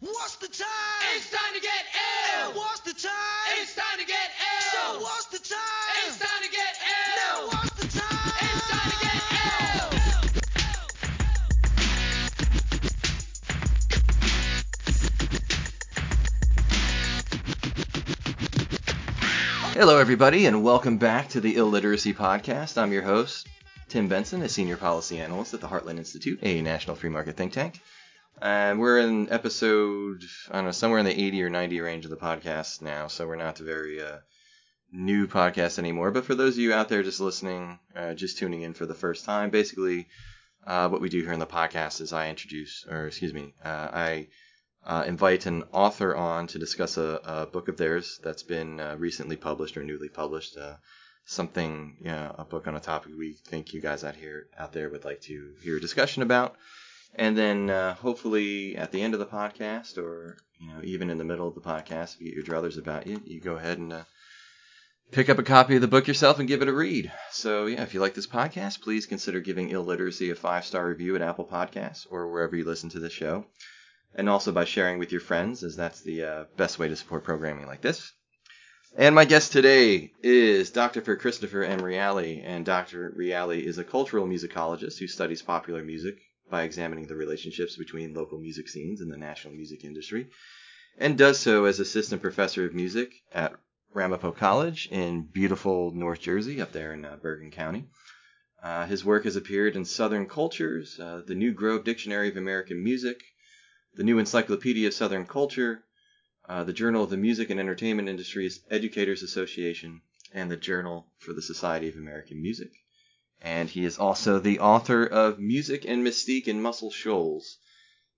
What's the time? It's time to get ill. What's the time? It's time to get So ill. what's the time? It's time to get Now ill. what's the time? It's time to get ill. Hello, everybody, and welcome back to the Illiteracy Podcast. I'm your host, Tim Benson, a senior policy analyst at the Heartland Institute, a national free market think tank. And we're in episode, I don't know, somewhere in the 80 or 90 range of the podcast now, so we're not a very uh, new podcast anymore. But for those of you out there just listening, uh, just tuning in for the first time, basically uh, what we do here in the podcast is I introduce, or excuse me, uh, I uh, invite an author on to discuss a, a book of theirs that's been uh, recently published or newly published. Uh, something, you know, a book on a topic we think you guys out here out there would like to hear a discussion about. And then uh, hopefully at the end of the podcast, or you know, even in the middle of the podcast, if you get your druthers about you, you go ahead and uh, pick up a copy of the book yourself and give it a read. So yeah, if you like this podcast, please consider giving Illiteracy a five star review at Apple Podcasts or wherever you listen to the show and also by sharing with your friends, as that's the uh, best way to support programming like this. And my guest today is Dr. Christopher M. Reale, and Dr. Reale is a cultural musicologist who studies popular music by examining the relationships between local music scenes and the national music industry, and does so as assistant professor of music at Ramapo College in beautiful North Jersey, up there in uh, Bergen County. Uh, his work has appeared in Southern Cultures, uh, the New Grove Dictionary of American Music, the New Encyclopedia of Southern Culture, uh, the Journal of the Music and Entertainment Industries Educators Association, and the Journal for the Society of American Music. And he is also the author of Music and Mystique in Muscle Shoals,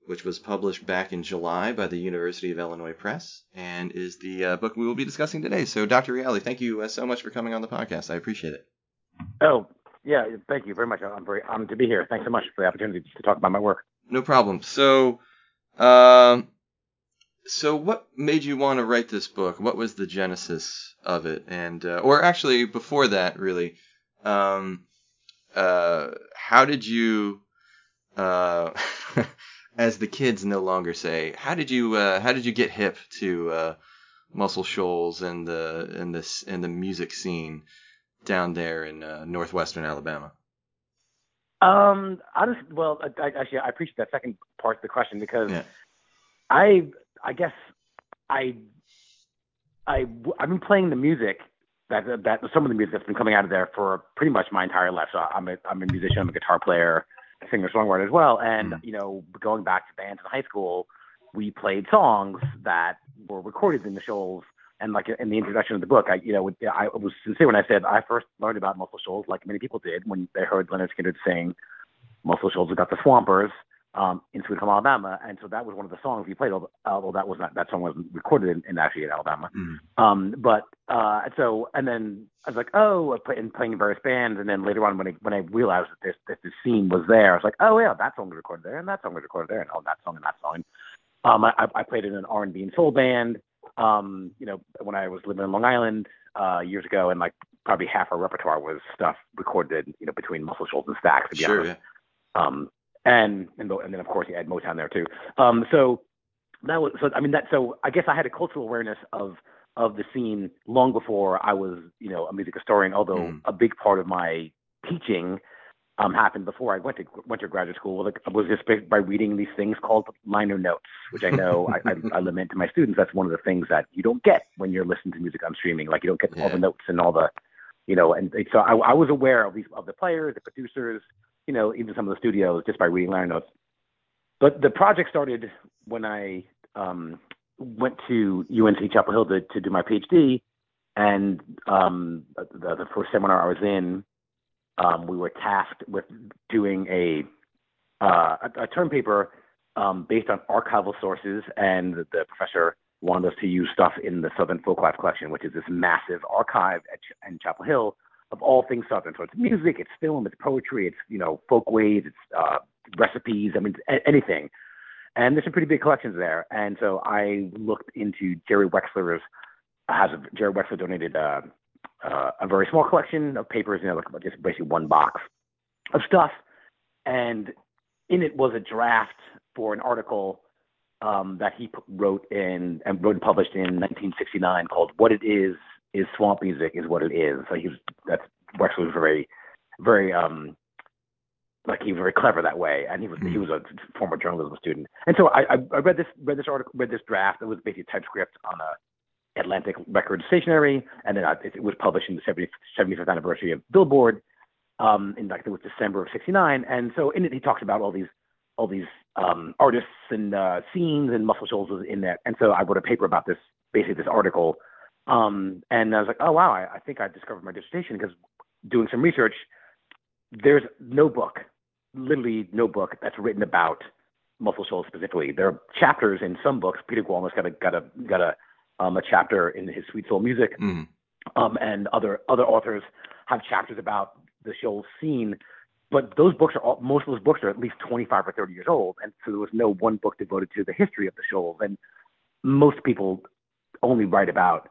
which was published back in July by the University of Illinois Press, and is the uh, book we will be discussing today. So, Dr. Reale, thank you uh, so much for coming on the podcast. I appreciate it. Oh, yeah. Thank you very much. I'm very honored to be here. Thanks so much for the opportunity to talk about my work. No problem. So, um, so what made you want to write this book? What was the genesis of it? And uh, or actually before that, really, um, uh, how did you, uh, as the kids no longer say, how did you uh, how did you get hip to uh, Muscle Shoals and the and this and the music scene down there in uh, northwestern Alabama? Um, honestly, well, I, I, actually, I appreciate that second part of the question because Yeah. I, I guess, I, I, I've been playing the music that that some of the music that's been coming out of there for pretty much my entire life. So I'm a I'm a musician, I'm a guitar player, singer songwriter as well. And Mm. you know, going back to bands in high school, we played songs that were recorded in the shoals. And like in the introduction of the book, I you know I was sincere when I said I first learned about Muscle Shoals, like many people did, when they heard Lynyrd Skynyrd sing Muscle Shoals. Got the Swampers um, in Sweet Home, Alabama, and so that was one of the songs we played. Although, that was not that song wasn't recorded in, in actually in Alabama. Mm. Um, but uh, so and then I was like, oh, I play, and playing in various bands, and then later on when I when I realized that this that this scene was there, I was like, oh yeah, that song was recorded there, and that song was recorded there, and oh that song and that song. Um, I, I played in an R and B and soul band. Um, you know, when I was living in Long Island uh, years ago, and like probably half our repertoire was stuff recorded, you know, between Muscle Shoals and Stax. To be Sure. honest. Yeah. Um, and and, and then of course you had Motown there too. Um, so that was so I mean that so I guess I had a cultural awareness of of the scene long before I was you know a music historian. Although Mm. a big part of my teaching um, happened before I went to went to graduate school. Like, was just by- reading these things called liner notes, which I know I, I, I lament to my students. That's one of the things that you don't get when you're listening to music on streaming. Like you don't get all the notes and all the you know. And and so I, I was aware of these of the players, the producers, you know, even some of the studios just by reading liner notes. But the project started when I um, went to UNC Chapel Hill to, to do my PhD, and um, the, the first seminar I was in, um, we were tasked with doing a uh, a, a term paper um, based on archival sources, and the, professor wanted us to use stuff in the Southern Folk Life Collection, which is this massive archive at in Chapel Hill of all things Southern. So it's music, it's film, it's poetry, it's you know folkways, it's uh, recipes. I mean a- anything. And there's some pretty big collections there. And so I looked into Jerry Wexler's. Has a, Jerry Wexler donated uh, uh, a very small collection of papers, you know, like just basically one box of stuff. And in it was a draft for an article um, that he wrote in and wrote and published in 1969 called "What It Is Is Swamp Music Is What It Is." So he was that's Rex was very, very um, like he was very clever that way, and he was he was a former journalism student. And so I, I, I read this read this article read this draft. It was basically a typescript on a Atlantic Record stationery, and then I, it was published in the 70, 75th anniversary of Billboard um, in like it was December of '69. And so in it he talks about all these all these um, artists and uh, scenes, and Muscle Shoals was in that. And so I wrote a paper about this, basically this article. Um, and I was like, oh wow, I, I think I discovered my dissertation because doing some research, there's no book, literally no book that's written about Muscle Shoals specifically. There are chapters in some books. Peter Guralnick's got a got a got a um, a chapter in his Sweet Soul Music, Mm. um, and other other authors have chapters about the Shoals scene. But those books are all, most of those books are at least 25 or 30 years old, and so there was no one book devoted to the history of the Shoals. And most people only write about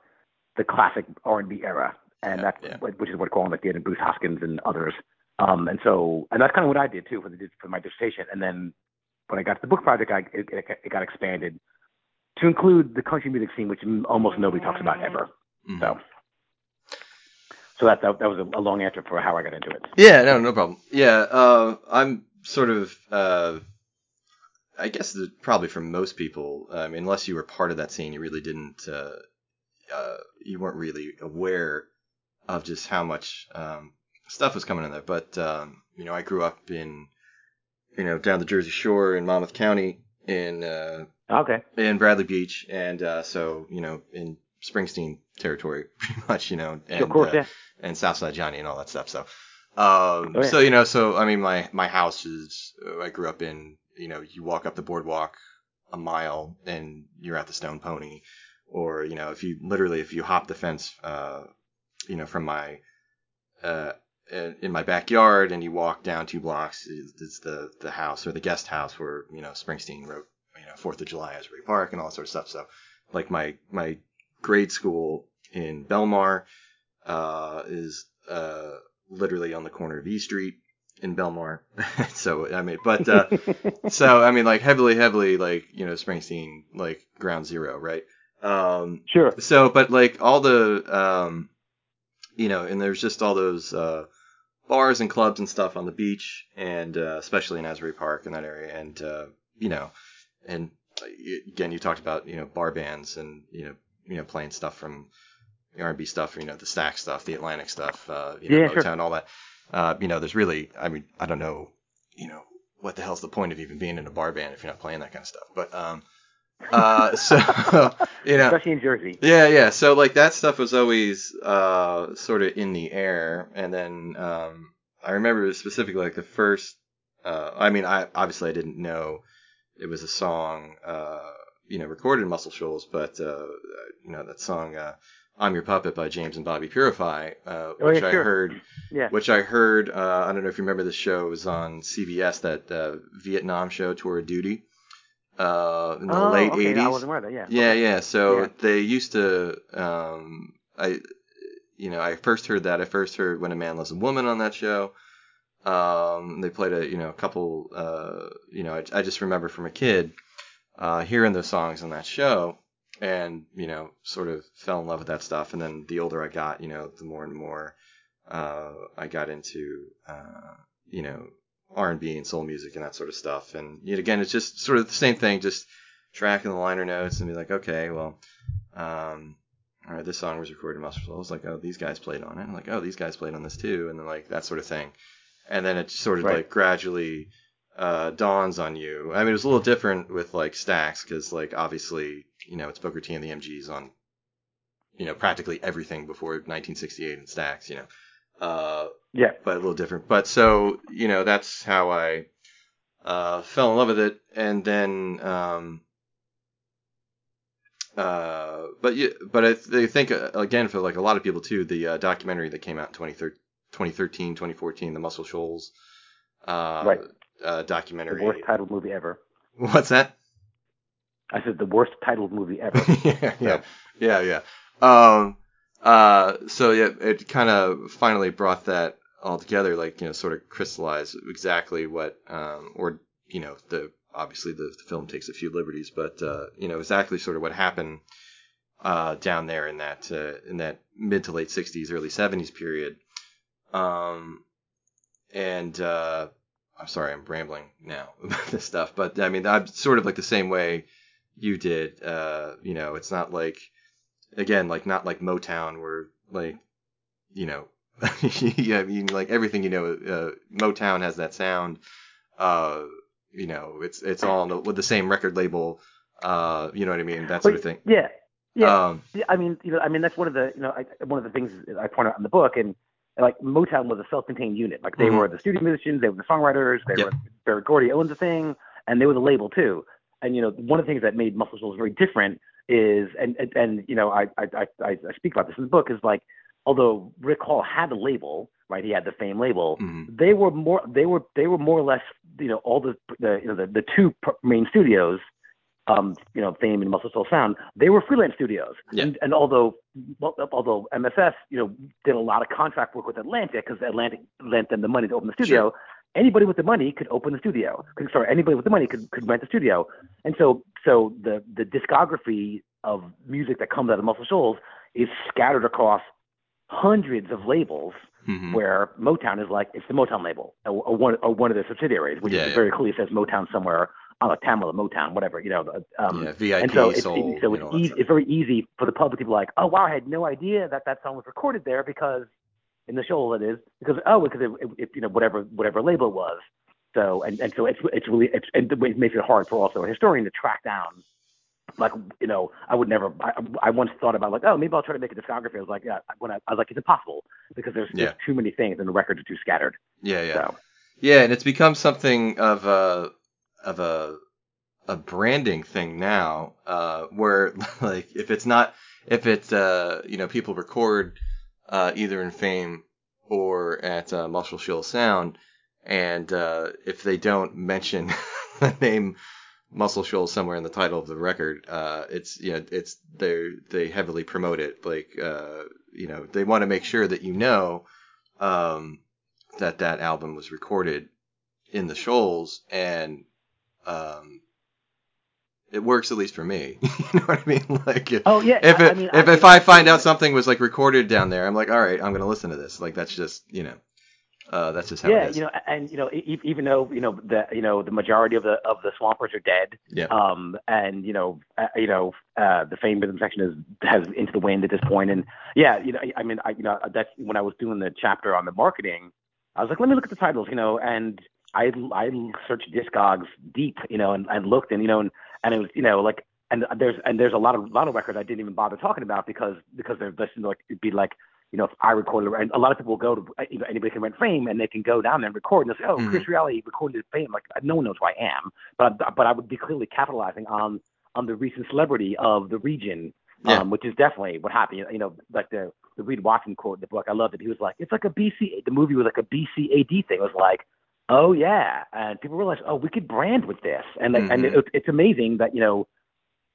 the classic R&B era, and Yeah, that's yeah. which is what Gorman did, and Bruce Hoskins and others. Um, and so, and that's kind of what I did too for the for my dissertation. And then when I got to the book project, I, it, it, got expanded to include the country music scene, which almost nobody talks about ever. Mhm. So, so that that, that was a, a long answer for how I got into it. Yeah, no, no problem. Yeah, uh, I'm sort of, uh, I guess that probably for most people, I mean, unless you were part of that scene, you really didn't, uh, uh, you weren't really aware of just how much um, stuff was coming in there. But um, you know, I grew up in, you know, down the Jersey Shore in Monmouth County in uh, Okay. in Bradley Beach, and uh, so you know, in Springsteen territory, pretty much, you know, and course, uh, yeah. and Southside Johnny and all that stuff. So, um, Oh, yeah. so you know, so I mean, my my house is uh, I grew up in. You know, you walk up the boardwalk a mile and you're at the Stone Pony, or you know, if you literally if you hop the fence, uh, you know, from my uh in my backyard and you walk down two blocks, it's the the house or the guest house where you know Springsteen wrote you know Fourth of July, Asbury Park, and all that sort of stuff. So, like my my grade school in Belmar uh, is uh, literally on the corner of E Street in Belmar. so I mean, but uh, so I mean, like heavily, heavily, like you know, Springsteen, like ground zero, right? Um, Sure. so, but like all the, um, you know, and there's just all those uh, bars and clubs and stuff on the beach, and uh, especially in Asbury Park in that area, and uh, you know, and uh, again, you talked about you know bar bands and you know, you know, playing stuff from the R&B stuff, you know, the Stax stuff, the Atlantic stuff, uh, you know, Yeah, Motown, sure. all that. Uh, you know, there's really, I mean, I don't know, you know, what the hell's the point of even being in a bar band if you're not playing that kind of stuff, but um, uh, so you know. Especially in Jersey. Yeah, yeah. So like that stuff was always uh sort of in the air, and then um I remember specifically like the first. Uh, I mean, I obviously I didn't know it was a song uh you know recorded in Muscle Shoals, but uh you know that song uh I'm Your Puppet by James and Bobby Purify, uh, Oh, which yeah, I sure. heard Yeah. which I heard. Uh, I don't know if you remember the show. It was on CBS, that uh, Vietnam show, Tour of Duty, uh, in the oh, late okay. 80s. I wasn't aware of that. Yeah. Yeah, Okay. yeah. So Yeah. they used to, um, I, you know, I first heard that. I first heard When a Man Loves a Woman on that show. Um, they played a, you know, a couple, uh, you know, I, I just remember from a kid, uh, hearing those songs on that show and, you know, sort of fell in love with that stuff. And then the older I got, you know, the more and more, uh, I got into, uh, you know, R&B and soul music and that sort of stuff. And yet again, it's just sort of the same thing, just tracking the liner notes and be like, okay, well, um, all right, this song was recorded in Muscle Shoals. Like, oh, these guys played on it. I'm like, oh, these guys played on this too, and then like that sort of thing. And then it sort of Right. like gradually uh, dawns on you. I mean, it was a little different with like Stax because like obviously, you know, it's Booker T and the MGs on, you know, practically everything before 1968 and Stax, you know. Uh, Yeah. but a little different. But so you know, that's how I uh, fell in love with it, and then. Um, uh, but you, but I, th- I think uh, again for like a lot of people too, the uh, documentary that came out in 2013, 2013 2014, the Muscle Shoals uh, Right. uh, The documentary. worst titled movie ever. What's that? I said the worst titled movie ever. yeah, yeah, yeah, yeah. Um, uh, so yeah, it kind of finally brought that all together, like you know, sort of crystallized exactly what, um, or you know, the obviously the, the film takes a few liberties, but uh, you know exactly sort of what happened uh, down there in that uh, in that mid to late '60s, early '70s period. Um, and uh, I'm sorry, I'm rambling now about this stuff, but I mean, I'm sort of like the same way you did. Uh, you know, it's not like, again, like not like Motown where like, you know, yeah, I mean, like everything you know, uh, Motown has that sound. Uh, you know, it's it's all on the, with the same record label. Uh, you know what I mean? That sort of thing. Yeah. Yeah. Um, Yeah, I mean, you know, I mean that's one of the, you know, I, one of the things I point out in the book, and like Motown was a self-contained unit. Like they Mhm. were the studio musicians, they were the songwriters, they Yep. were Berry Gordy owned the thing, and they were the label too. And you know, one of the things that made Muscle Shoals very different is, and and, and you know, I, I I speak about this in the book, is like, although Rick Hall had a label, right? He had the Fame label. mhm. They were more, they were they were more or less, you know, all the the you know the, the two main studios um, you know, Fame and Muscle Shoals Sound, they were freelance studios. Yeah. And, and although although MSS, you know, did a lot of contract work with Atlantic because Atlantic lent them the money to open the studio. Anybody with the money could open the studio. Could- Sorry, anybody with the money could, could rent the studio. And so so the the discography of music that comes out of Muscle Shoals is scattered across hundreds of labels Mhm. where Motown is like it's the Motown label or, or one or one of their subsidiaries, which Yeah, is yeah. very clearly says Motown somewhere on a Tamla Motown, whatever you know. Um, yeah, VIP, and so it's, soul, it- so it's know, easy. It's very easy for the public to be like, oh wow, I had no idea that that song was recorded there because in the show it is because oh because it, it, it you know whatever whatever label it was. So and, and so it's it's really it's and it makes it hard for also a historian to track down. Like you know, I would never. I, I once thought about like, oh, maybe I'll try to make a discography. I was like, yeah, when I, I was like, it's impossible because there's, Yeah. there's too many things and the records are too scattered. Yeah, yeah. So Yeah, and it's become something of a of a a branding thing now, uh, where like if it's not if it's uh you know people record uh either in Fame or at uh, Muscle Shoals Sound, and uh, if they don't mention the name Muscle Shoals somewhere in the title of the record, uh, it's you know it's they they heavily promote it. Like uh you know they want to make sure that you know um that that album was recorded in the Shoals, and um, it works at least for me. you know what I mean? Like if oh yeah, if, I, it, I mean, if, I, if I find out something was like recorded down there, I'm like, all right, I'm gonna listen to this. Like that's just you know, uh, that's just how yeah, it is. you know, and you know, e- e- even though you know the you know the majority of the of the swampers are dead, yeah. um, and you know, uh, you know, uh, the fame rhythm section is has into the wind at this point, and yeah, you know, I mean, I you know, that's when I was doing the chapter on the marketing, I was like, let me look at the titles, you know, and I I searched Discogs deep, you know, and, and looked, and you know, and and it was you know like. And there's and there's a lot of lot of records I didn't even bother talking about because because they're listening like it'd be like you know, if I recorded, and a lot of people will go to, you know, anybody can rent Fame, and they can go down there and record, and they say, oh, Mhm. Chris Reale recorded Fame. Like, no one knows who I am, but but I would be clearly capitalizing on on the recent celebrity of the region, Yeah. um, which is definitely what happened. You know, like the the Reed Watson quote in the book, I loved it. He was like, it's like a BC. The movie was like a BCAD thing. It was like, oh yeah, and people realized, oh, we could brand with this, and like, and Mhm. it, it's amazing that you know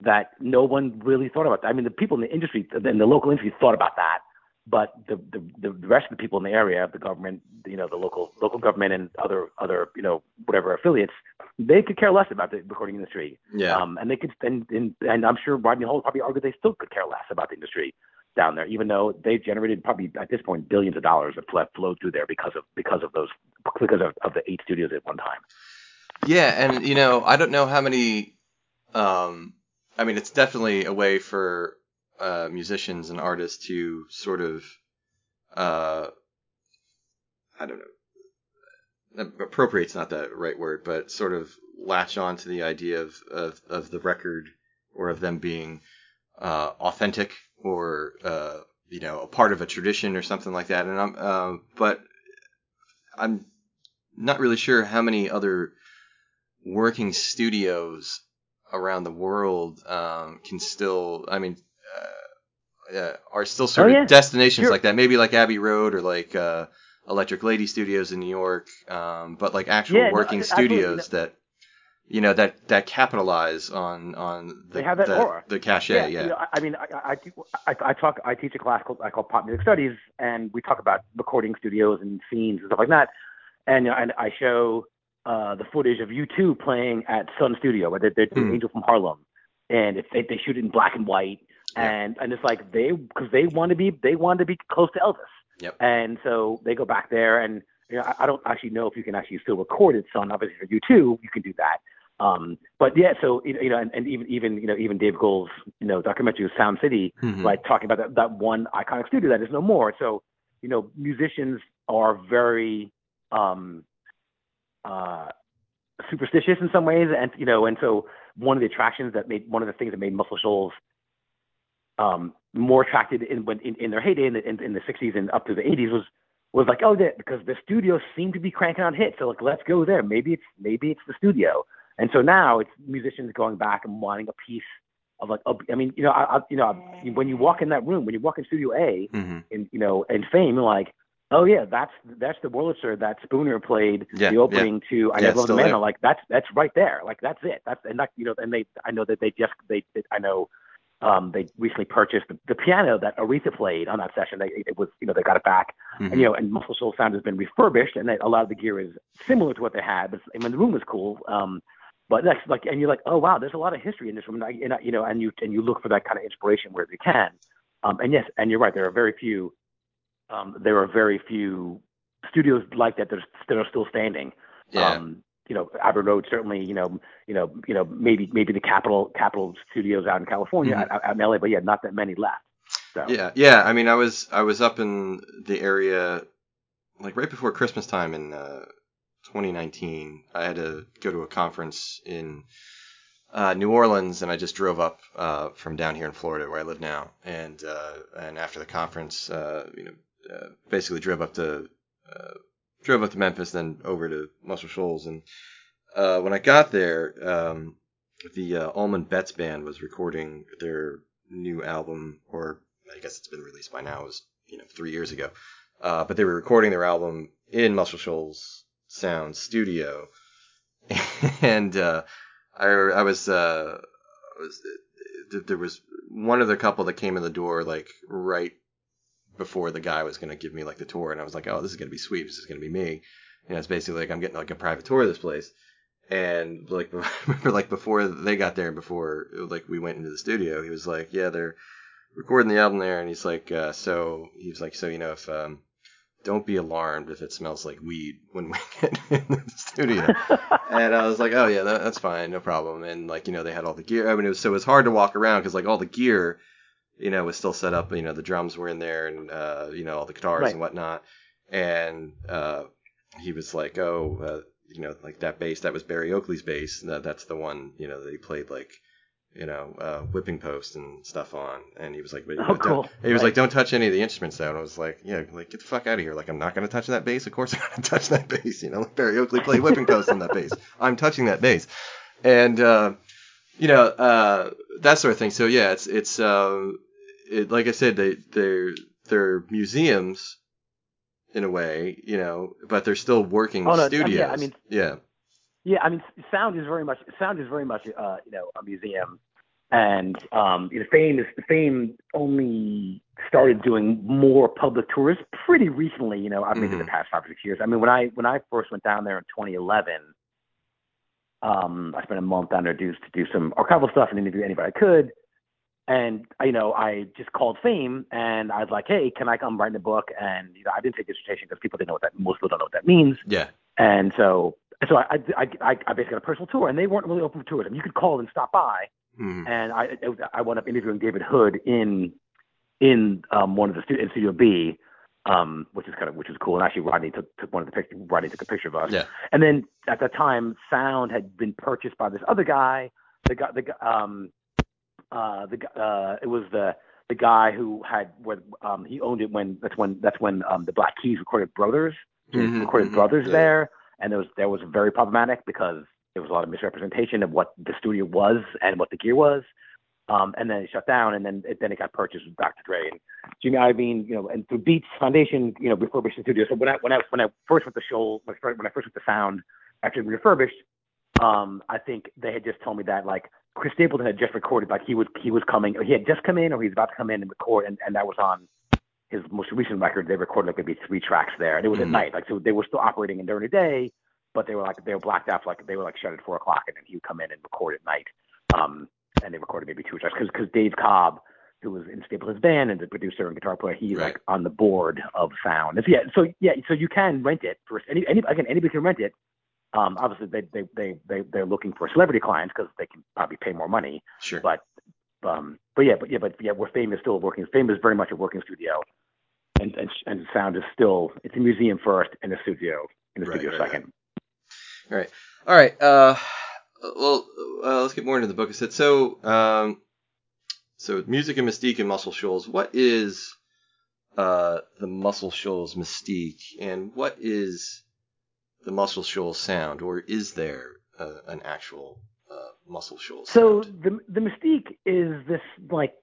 that no one really thought about that. I mean, the people in the industry, in the local industry, thought about that, but the, the the rest of the people in the area, the government, you know, the local local government and other other you know whatever affiliates, they could care less about the recording industry. yeah. Um, and they could and, and and I'm sure Rodney Hall would probably argue they still could care less about the industry down there, even though they've generated probably at this point billions of dollars that fl- flowed through there because of because of those because of, of the eight studios at one time. Yeah, and you know, I don't know how many. Um, I mean, it's definitely a way for uh, musicians and artists to sort of, uh, I don't know, appropriate's not the right word, but sort of latch on to the idea of of, of the record or of them being uh, authentic or uh, you know a part of a tradition or something like that. And I'm, uh, but I'm not really sure how many other working studios around the world um, can still, I mean, uh, uh, are still sort Oh, of yeah. destinations Sure. like that. Maybe like Abbey Road or like uh, Electric Lady Studios in New York, um, but like actual Yeah, working absolutely. studios that. You know that that capitalize on on the They have that the, aura. the cachet, yeah. You know, I, I mean, I, I, I, talk, I teach a class called, I call pop music studies, and we talk about recording studios and scenes and stuff like that. And, you know, and I show, uh, the footage of U2 playing at Sun Studio, where they're, they're Hmm. Angel from Harlem, and it's, they they shoot it in black and white, Yeah. and and it's like they because they want to be they want to be close to Elvis, Yep. and so they go back there, and you know I, don't actually know if you can actually still record it. Sun, obviously for U2, you can do that. Um, but yeah, so you know, and, and even even you know even Dave Grohl's you know documentary Sound City, Mhm. right, talking about that, that one iconic studio that is no more. So, you know, musicians are very um, uh, superstitious in some ways, and you know, and so one of the attractions that made one of the things that made Muscle Shoals um, more attractive in when in, in their heyday in the, in, in the 60s and up to the 80s was was like, oh, because the studio seemed to be cranking out hits, so like let's go there. Maybe it's maybe it's the studio, and so now it's musicians going back and wanting a piece of like, oh, I mean, you know, I, I, you know, when you walk in that room, when you walk in Studio A, Mhm. in you know, in Fame, you're like, oh yeah, that's that's the Wurlitzer that Spooner played Yeah, the opening to I Yeah, Never it's Loved a Man. I'm like that's that's right there, like that's it. That's and that you know, and they I know that they just they, they I know. Um, they recently purchased the, the piano that Aretha played on that session. They, it was, you know, they got it back, Mhm. and you know, and Muscle Shoals Sound has been refurbished, and they, a lot of the gear is similar to what they had. But I mean, the room was cool. Um, but that's like, and you're like, oh wow, there's a lot of history in this room, and, I- and I- you know, and you and you look for that kind of inspiration where you can. Um, and yes, and you're right, there are very few. Um, there are very few studios like that that are, that are still standing. Yeah. Um, you know, Abbey Road certainly. You know, you know, you know, maybe maybe the Capitol Capitol Studios out in California, Mhm. out, out in LA, but yeah, not that many left. So Yeah, yeah. I mean, I was I was up in the area like right before Christmas time in uh, 2019. I had to go to a conference in uh, New Orleans, and I just drove up uh, from down here in Florida, where I live now. And uh, and after the conference, uh, you know, uh, basically drove up to uh, drove up to Memphis, then over to Muscle Shoals. And when I got there, um, the uh, Allman Betts band was recording their new album, or I guess it's been released by now. It was you know three years ago, uh, but they were recording their album in Muscle Shoals Sound Studio, and uh, I I was uh, was th- there was one other couple that came in the door like right before the guy was to give me like the tour, and I was like, oh, this is to be sweet. This is to be me. You know, it's basically like I'm getting like a private tour of this place. And like, remember, like before they got there, before like we went into the studio, he was like, "Yeah, they're recording the album there," and he's like, uh, "So he was like, so you know, if um, don't be alarmed if it smells like weed when we get in the studio." and I was like, "Oh yeah, that, that's fine, no problem." And like, you know, they had all the gear. I mean, it was so it was hard to walk around because like all the gear, you know, was still set up. You know, the drums were in there, and uh, you know, all the guitars Right. and whatnot. And uh, he was like, "Oh, uh, you know, like that bass, that was Berry Oakley's bass. That that's the one, you know, that he played like, you know, uh, whipping post and stuff on." And he was like, but, Oh, don't- cool. He was Right. like, "Don't touch any of the instruments, though." And I was like, "Yeah, like get the fuck out of here! Like I'm not gonna touch that bass. Of course I'm gonna touch that bass. You know, like Berry Oakley played whipping post on that bass. I'm touching that bass." And uh, you know, uh, that sort of thing. So yeah, it's it's uh, it, like I said, they they're they're museums in a way, you know, but they're still working Oh, no, studios. yeah, I mean- yeah, Yeah, I mean, sound is very much sound is very much uh, you know a museum, and um, you know, Fame is Fame only started doing more public tours pretty recently. You know, I mean, in the Mhm. past five or six years. I mean, when I when I first went down there in 2011, um, I spent a month down there to do, to do some archival stuff and interview anybody I could. And you know, I just called Fame and I was like, "Hey, can I come write a book?" And you know, I didn't say dissertation because people didn't know what that most people don't know what that means. yeah, And so, so I, I, I, I basically got a personal tour, and they weren't really open to tours. I mean, you could call and stop by, Mhm. and I, I wound up interviewing David Hood in, in um, one of the stu- in Studio B, um, which is kind of which is cool. And actually, Rodney took, took one of the pictures. Rodney took a picture of us. yeah, And then at that time, sound had been purchased by this other guy. The guy, the um, uh, the uh, it was the the guy who had where um, he owned it when that's when that's when um, the Black Keys recorded Brothers. Mhm, recorded mhm, Brothers yeah. there, and there was there was very problematic because there was a lot of misrepresentation of what the studio was and what the gear was. Um, and then it shut down, and then it, then it got purchased with Dr. Dre and Jimmy Iovine, you know, and through Beats Foundation, you know, refurbished the studio. So when I when I when I first went to Shoal, when I first when I first went to Sound, after it refurbished, um, I think they had just told me that like Chris Stapleton had just recorded, like he was he was coming, or he had just come in, or he was about to come in and record, and, and that was on his most recent record. They recorded like maybe three tracks there, and it was Mhm. at night, like so they were still operating and during the day. but they were like they were blacked out for like they were like shut at four o'clock, and then he would come in and record at night. Um, and they recorded maybe two tracks because because Dave Cobb, who was in Stapleton's band and the producer and guitar player, he's Right. like on the board of sound. So, yeah, so yeah, so you can rent it for any, any again anybody can rent it. Um, obviously they they they they they're looking for celebrity clients because they can probably pay more money. Sure. But um, but yeah, but yeah, but yeah, we're famous still working. Fame is very much a working studio, and and and sound is still it's a museum first and a studio in the Right, studio right, second. All right. All right. Uh, well, uh, let's get more into the book. I said so. Um, so music and mystique and Muscle Shoals. What is uh the Muscle Shoals mystique, and what is the Muscle Shoals sound, or is there uh, an actual uh, Muscle Shoals So sound? the the mystique is this like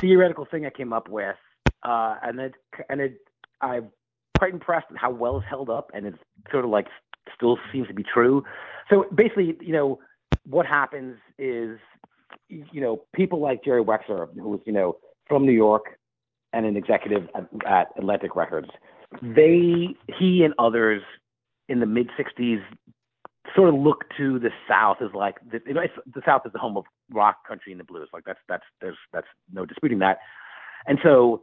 theoretical thing I came up with, uh, and it and it I'm quite impressed at how well it's held up, and it's sort of like still seems to be true. So basically, you know, what happens is, you know, people like Jerry Wexler, who was you know from New York and an executive at, at Atlantic Records, they he and others in the mid '60s sort of look to the South as like the, you know, it's, the South is the home of rock, country, and the blues. Like that's that's there's that's no disputing that. And so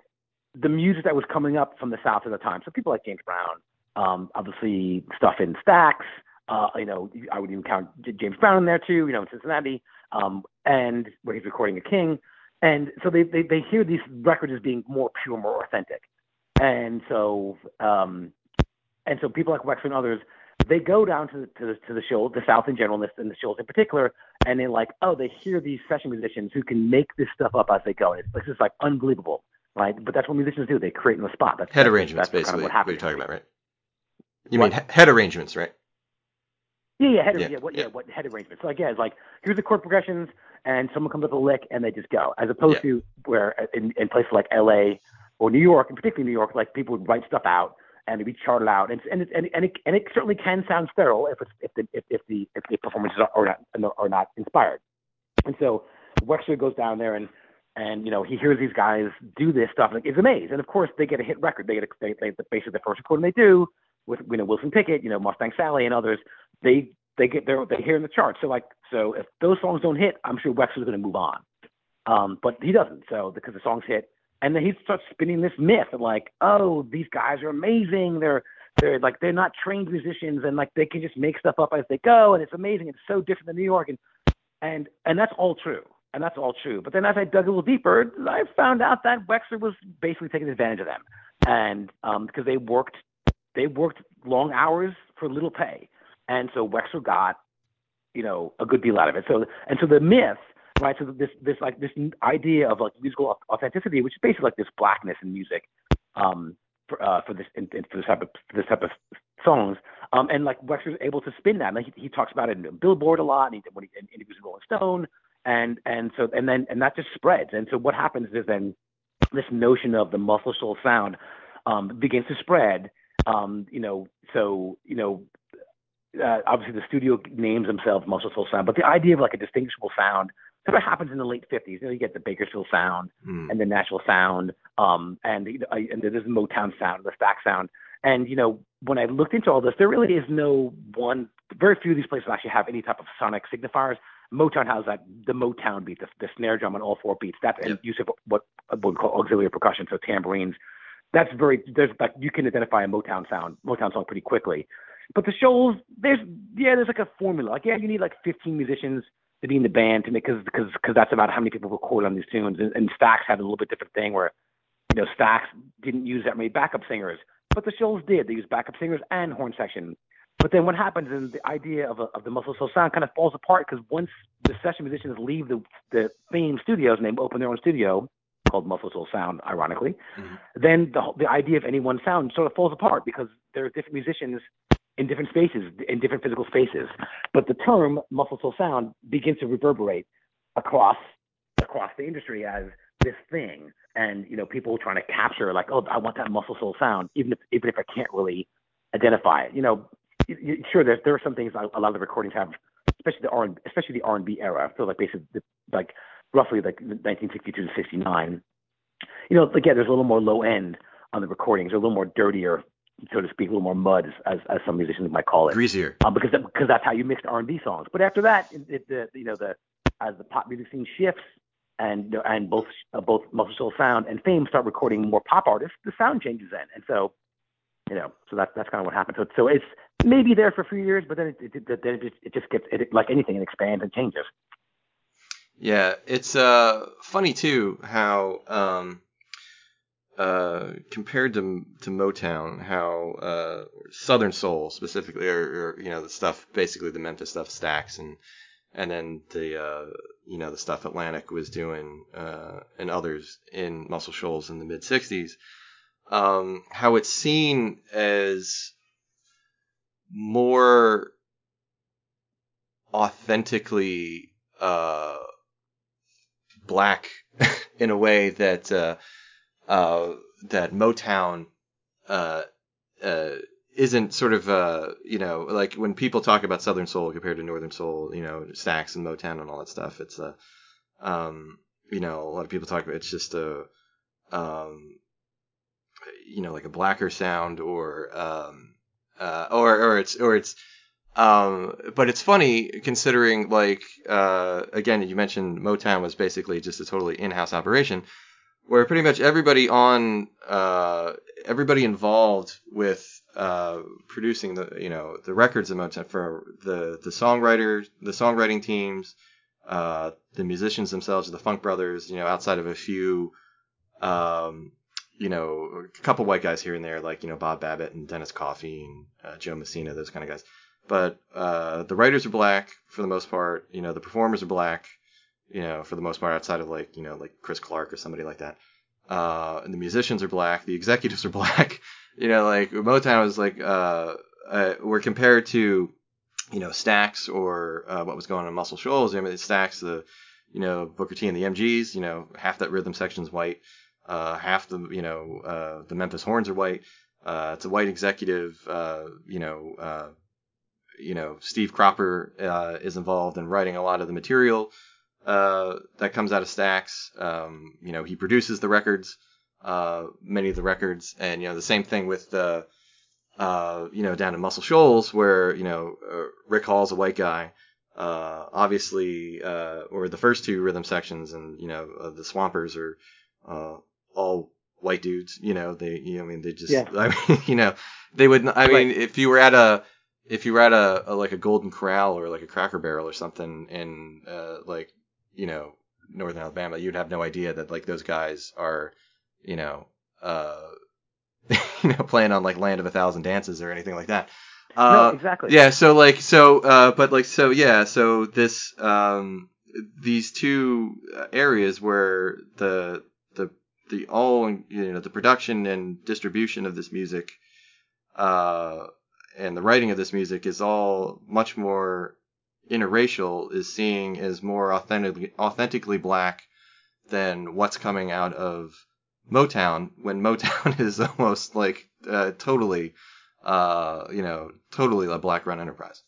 the music that was coming up from the South at the time, so people like James Brown, um, obviously stuff in Stax. Uh, you know, I would even count James Brown in there too. You know, in Cincinnati, um, and where he's recording a King. And so they, they they hear these records as being more pure, more authentic. And so um, and so people like Wexler and others they go down to the, to the, to the show, the South in general, and the- and shows in particular, and they're like, oh, they hear these session musicians who can make this stuff up as they go. It's, it's just like unbelievable, right? But that's what musicians do. They create in the spot. That's, Head that's, arrangements, that's basically. Kind of what what, you're talking about, right? You What? mean he- head arrangements, right? Yeah, yeah, head, Yeah, yeah, what, yeah. yeah, what head arrangements. So again, it's like here's the chord progressions, and someone comes up with a lick, and they just go. As opposed Yeah. to where uh, in, in places like L.A. or New York, and particularly New York, like people would write stuff out and it'd be charted out, and and it, and, and it and it certainly can sound sterile if it's if the if, if the if the performances are, are not are not inspired. And so Wexler goes down there and and you know he hears these guys do this stuff like is amazed. And of course they get a hit record. They get a, they, they basically the first recording they do with you know Wilson Pickett you know Mustang Sally and others they they get their they hear in the charts. So like so if those songs don't hit I'm sure Wexler's going to move on. Um but he doesn't. So because the songs hit and then he starts spinning this myth of like oh these guys are amazing. They're they're like they're not trained musicians and like they can just make stuff up as they go and it's amazing. It's so different than New York. And and and that's all true and that's all true. But then as i dug a little deeper i found out that wexler was basically taking advantage of them. And um because they worked they worked long hours for little pay. And so wexler got you know a good deal out of it. So and so the myth right so this this like this idea of like musical authenticity which is basically like this blackness in music um for uh for this in, in, for this type of this type of songs um, and like Wexler's able to spin that. Like he, he talks about it in Billboard a lot, and he, when he in interviews with Rolling Stone, and and so and then and that just spreads. And so what happens is then this notion of the Muscle Shoals sound um, begins to spread. Um, you know, so you know, uh, obviously the studio names themselves Muscle Shoals Sound, but the idea of like a distinguishable sound sort of happens in the late 50s. You know, you get the Bakersfield sound Hmm. and the Nashville sound, um, and you know, and there's the Motown sound, the Stax sound. And you know, when I looked into all this, there really is no one. Very few of these places actually have any type of sonic signifiers. Motown has that the Motown beat, the, the snare drum on all four beats. That's and Yep. use of what what we call auxiliary percussion, so tambourines. That's very there's like you can identify a Motown sound, Motown song pretty quickly. But the Shoals, there's yeah, there's like a formula. Like yeah, you need like 15 musicians to be in the band to make because because because that's about how many people record on these tunes. And, and Stax had a little bit different thing where you know Stax didn't use that many backup singers, but the Shoals did. They used backup singers and horn section. But then what happens is the idea of, a, of the Muscle Shoals sound kind of falls apart because once the session musicians leave the the Fame Studios and they open their own studio called Muscle Shoals Sound, ironically, Mhm. then the the idea of any one sound sort of falls apart because there are different musicians in different spaces, in different physical spaces. But the term Muscle Shoals sound begins to reverberate across across the industry as this thing, and you know people trying to capture like, oh, I want that Muscle Shoals sound, even if even if I can't really identify it. You know, sure, there there are some things a a lot of the recordings have, especially the R and especially the R and B era. I feel like basically the- like roughly like 1962 to 69. You know, again, there's a little more low end on the recordings, they're a little more dirtier so to speak, a little more mud, as as some musicians might call it, Greasier. um, because that, because that's how you mixed R&B songs. But after that, it, it, the you know the as the pop music scene shifts and and both uh, both Muscle Shoals Sound and Fame start recording more pop artists, the sound changes then, and so you know so that's that's kind of what happened. So so it's maybe there for a few years, but then it, it, it it just, it just gets it, like anything, it expands and changes. Yeah, it's uh funny too how um uh compared to to Motown, how uh Southern Soul specifically, or, or you know the stuff basically the Memphis stuff, Stax and and then the uh you know the stuff Atlantic was doing uh and others in Muscle Shoals in the mid '60s, um how it's seen as more authentically uh black in a way that uh, uh, that Motown uh, uh, isn't sort of uh, you know like when people talk about Southern Soul compared to Northern Soul, you know, Stax and Motown and all that stuff. It's a um, you know a lot of people talk about it's just a um, you know like a blacker sound or um, uh, or or it's or it's um, but it's funny considering, like, uh, again, you mentioned Motown was basically just a totally in-house operation, where pretty much everybody on, uh, everybody involved with uh, producing the, you know, the records of Motown for the the songwriters, the songwriting teams, uh, the musicians themselves, the Funk Brothers, you know, outside of a few, um, you know, a couple white guys here and there, like you know Bob Babbitt and Dennis Coffey and uh, Joe Messina, those kind of guys but uh, the writers are black for the most part. You know, the performers are black. You know, for the most part, outside of like you know like Chris Clark or somebody like that. Uh, and the musicians are black. The executives are black. you know, like Motown was like uh, uh, we're compared to you know Stax or uh, what was going on in Muscle Shoals. I mean, Stax the you know Booker T and the MGs. You know, half that rhythm section's white. Uh, half the you know uh, the Memphis horns are white. Uh, it's a white executive. Uh, you know. Uh, you know, Steve Cropper uh, is involved in writing a lot of the material uh, that comes out of Stax. Um, you know, he produces the records, uh, many of the records, and you know, the same thing with the, uh, you know, down in Muscle Shoals where you know uh, Rick Hall's a white guy. Uh, obviously, or the first two rhythm sections, and you know, the Swampers are all white dudes. You know, they, you know, I mean, they just, Yeah. I mean, you know, they would. I mean, Right. if you were at a if you were at a, a like a Golden Corral or like a Cracker Barrel or something in uh, like you know Northern Alabama, you'd have no idea that like those guys are you know uh you know playing on like Land of a Thousand Dances or anything like that. Uh, no, exactly. yeah, so like so uh but like so yeah, so this um these two areas where the the all you know the production and distribution of this music uh and the writing of this music is all much more interracial is seeing as more authentically authentically black than what's coming out of Motown when Motown is almost like uh, totally uh you know totally a black run enterprise.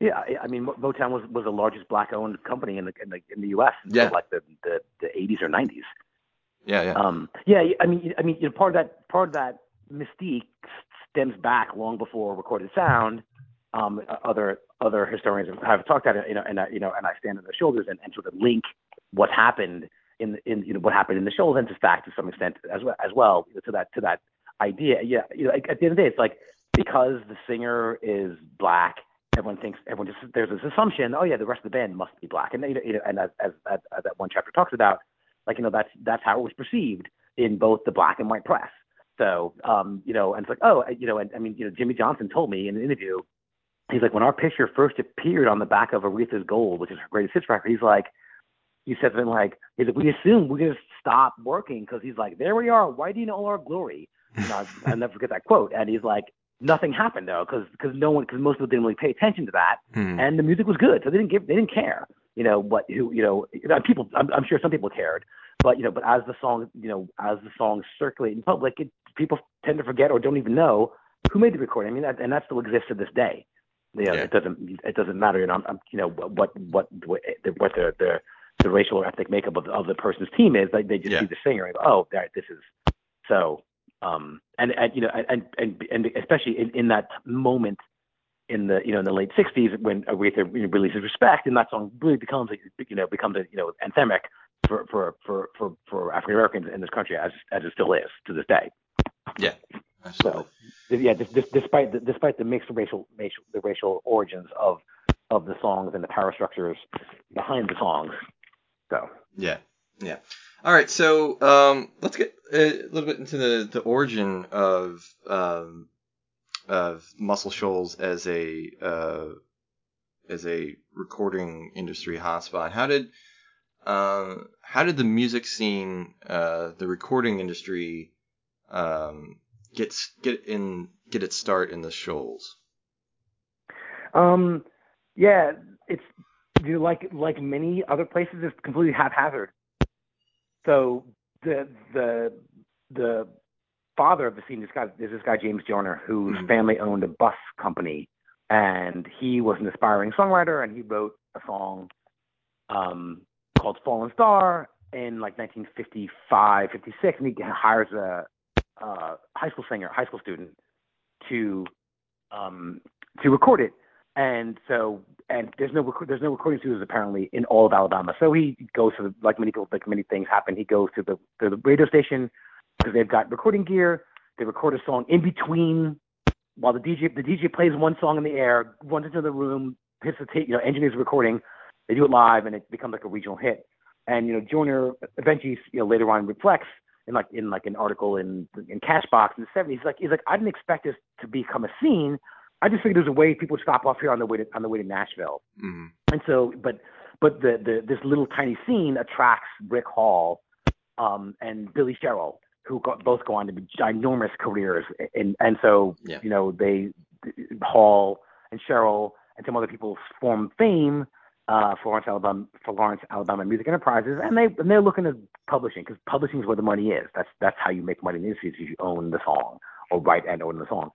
Yeah, I- I mean, Motown was was the largest black-owned company in the in the in the U.S. until Yeah. like the, the the 80s or 90s. Yeah, yeah. Um, yeah, I mean, I mean, you know, part of that part of that mystique stems back long before recorded sound. Um, other other historians have talked about it, you know, and I, you know, and I stand on their shoulders and, and sort of link what happened in the- in you know what happened in the Shoals and to fact to some extent as well as well to that to that idea. Yeah, you know, at the end of the day, it's like because the singer is black, everyone thinks everyone just there's this assumption. Oh yeah, the rest of the band must be black, and you know, and as as as that one chapter talks about, like you know that's that's how it was perceived in both the black and white press. So, um, you know, and it's like, oh, you know, and I mean, you know, Jimmy Johnson told me in an interview, he's like, when our picture first appeared on the back of Aretha's Gold, which is her greatest hits record, he's like, he said something like, he's like, we assume we're gonna stop working because he's like, there we are, why do you know all our glory? And I, I'll never forget that quote. And he's like, nothing happened though, because because no one, because most people didn't really pay attention to that, Hmm. and the music was good, so they didn't give, they didn't care, you know, what who, you know, people, I'm, I'm sure some people cared, but you know, but as the song, you know, as the songs circulate in public, it, people tend to forget or don't even know who made the recording. I mean, that, and that still exists to this day. You know, Yeah. it doesn't, it doesn't matter, you know, I'm, you know, what, what, what, what the, the, the racial or ethnic makeup of, of the person's team is. Like they just Yeah. see the singer and go, oh, that this is so. um, and, and you know, and and and especially in, in that moment in the you know in the late '60s when Aretha releases "Respect," and that song really becomes a, you know becomes a you know anthemic for for for for, for African Americans in this country as as it still is to this day. Yeah, absolutely. So yeah, this, this, despite the, despite the mixed racial, racial the racial origins of of the songs and the power structures behind the songs. So Yeah, yeah. All right, so um, let's get a little bit into the, the origin of um, of Muscle Shoals as a uh, as a recording industry hotspot. How did uh, how did the music scene, uh, the recording industry, um, get get in get its start in the Shoals? Um, yeah, it's you know, like like many other places, it's completely haphazard. So the the the father of the scene, this guy, is this guy James Joyner, whose Mhm. family owned a bus company, and he was an aspiring songwriter, and he wrote a song um, called "Fallen Star" in like 1955, 56, and he hires a, a high school singer, high school student, to um, to record it. And so, and there's no rec- there's no recording studios apparently in all of Alabama. So he goes to the, like many people, like many things happen. He goes to the to the radio station because they've got recording gear. They record a song in between while the DJ the DJ plays one song in the air, runs into the room, hits the tape, you know, engineers the recording. They do it live, and it becomes like a regional hit. And you know, Joyner eventually, you know, later on reflects in like in like an article in in Cashbox in the 70s. Like he's like I didn't expect this to become a scene. I just figured there's a way people would stop off here on the way to on the way to Nashville. Mm-hmm. And so, but but the, the this little tiny scene attracts Rick Hall um, and Billy Sherrill, who got, both go on to be ginormous careers. And and so Yeah. you know they Hall and Sherrill and some other people form fame uh, for Florence Alabama for Florence Alabama Music Enterprises, and they and they're looking at publishing because publishing is where the money is. That's that's how you make money in the industry is you own the song or write and own the song.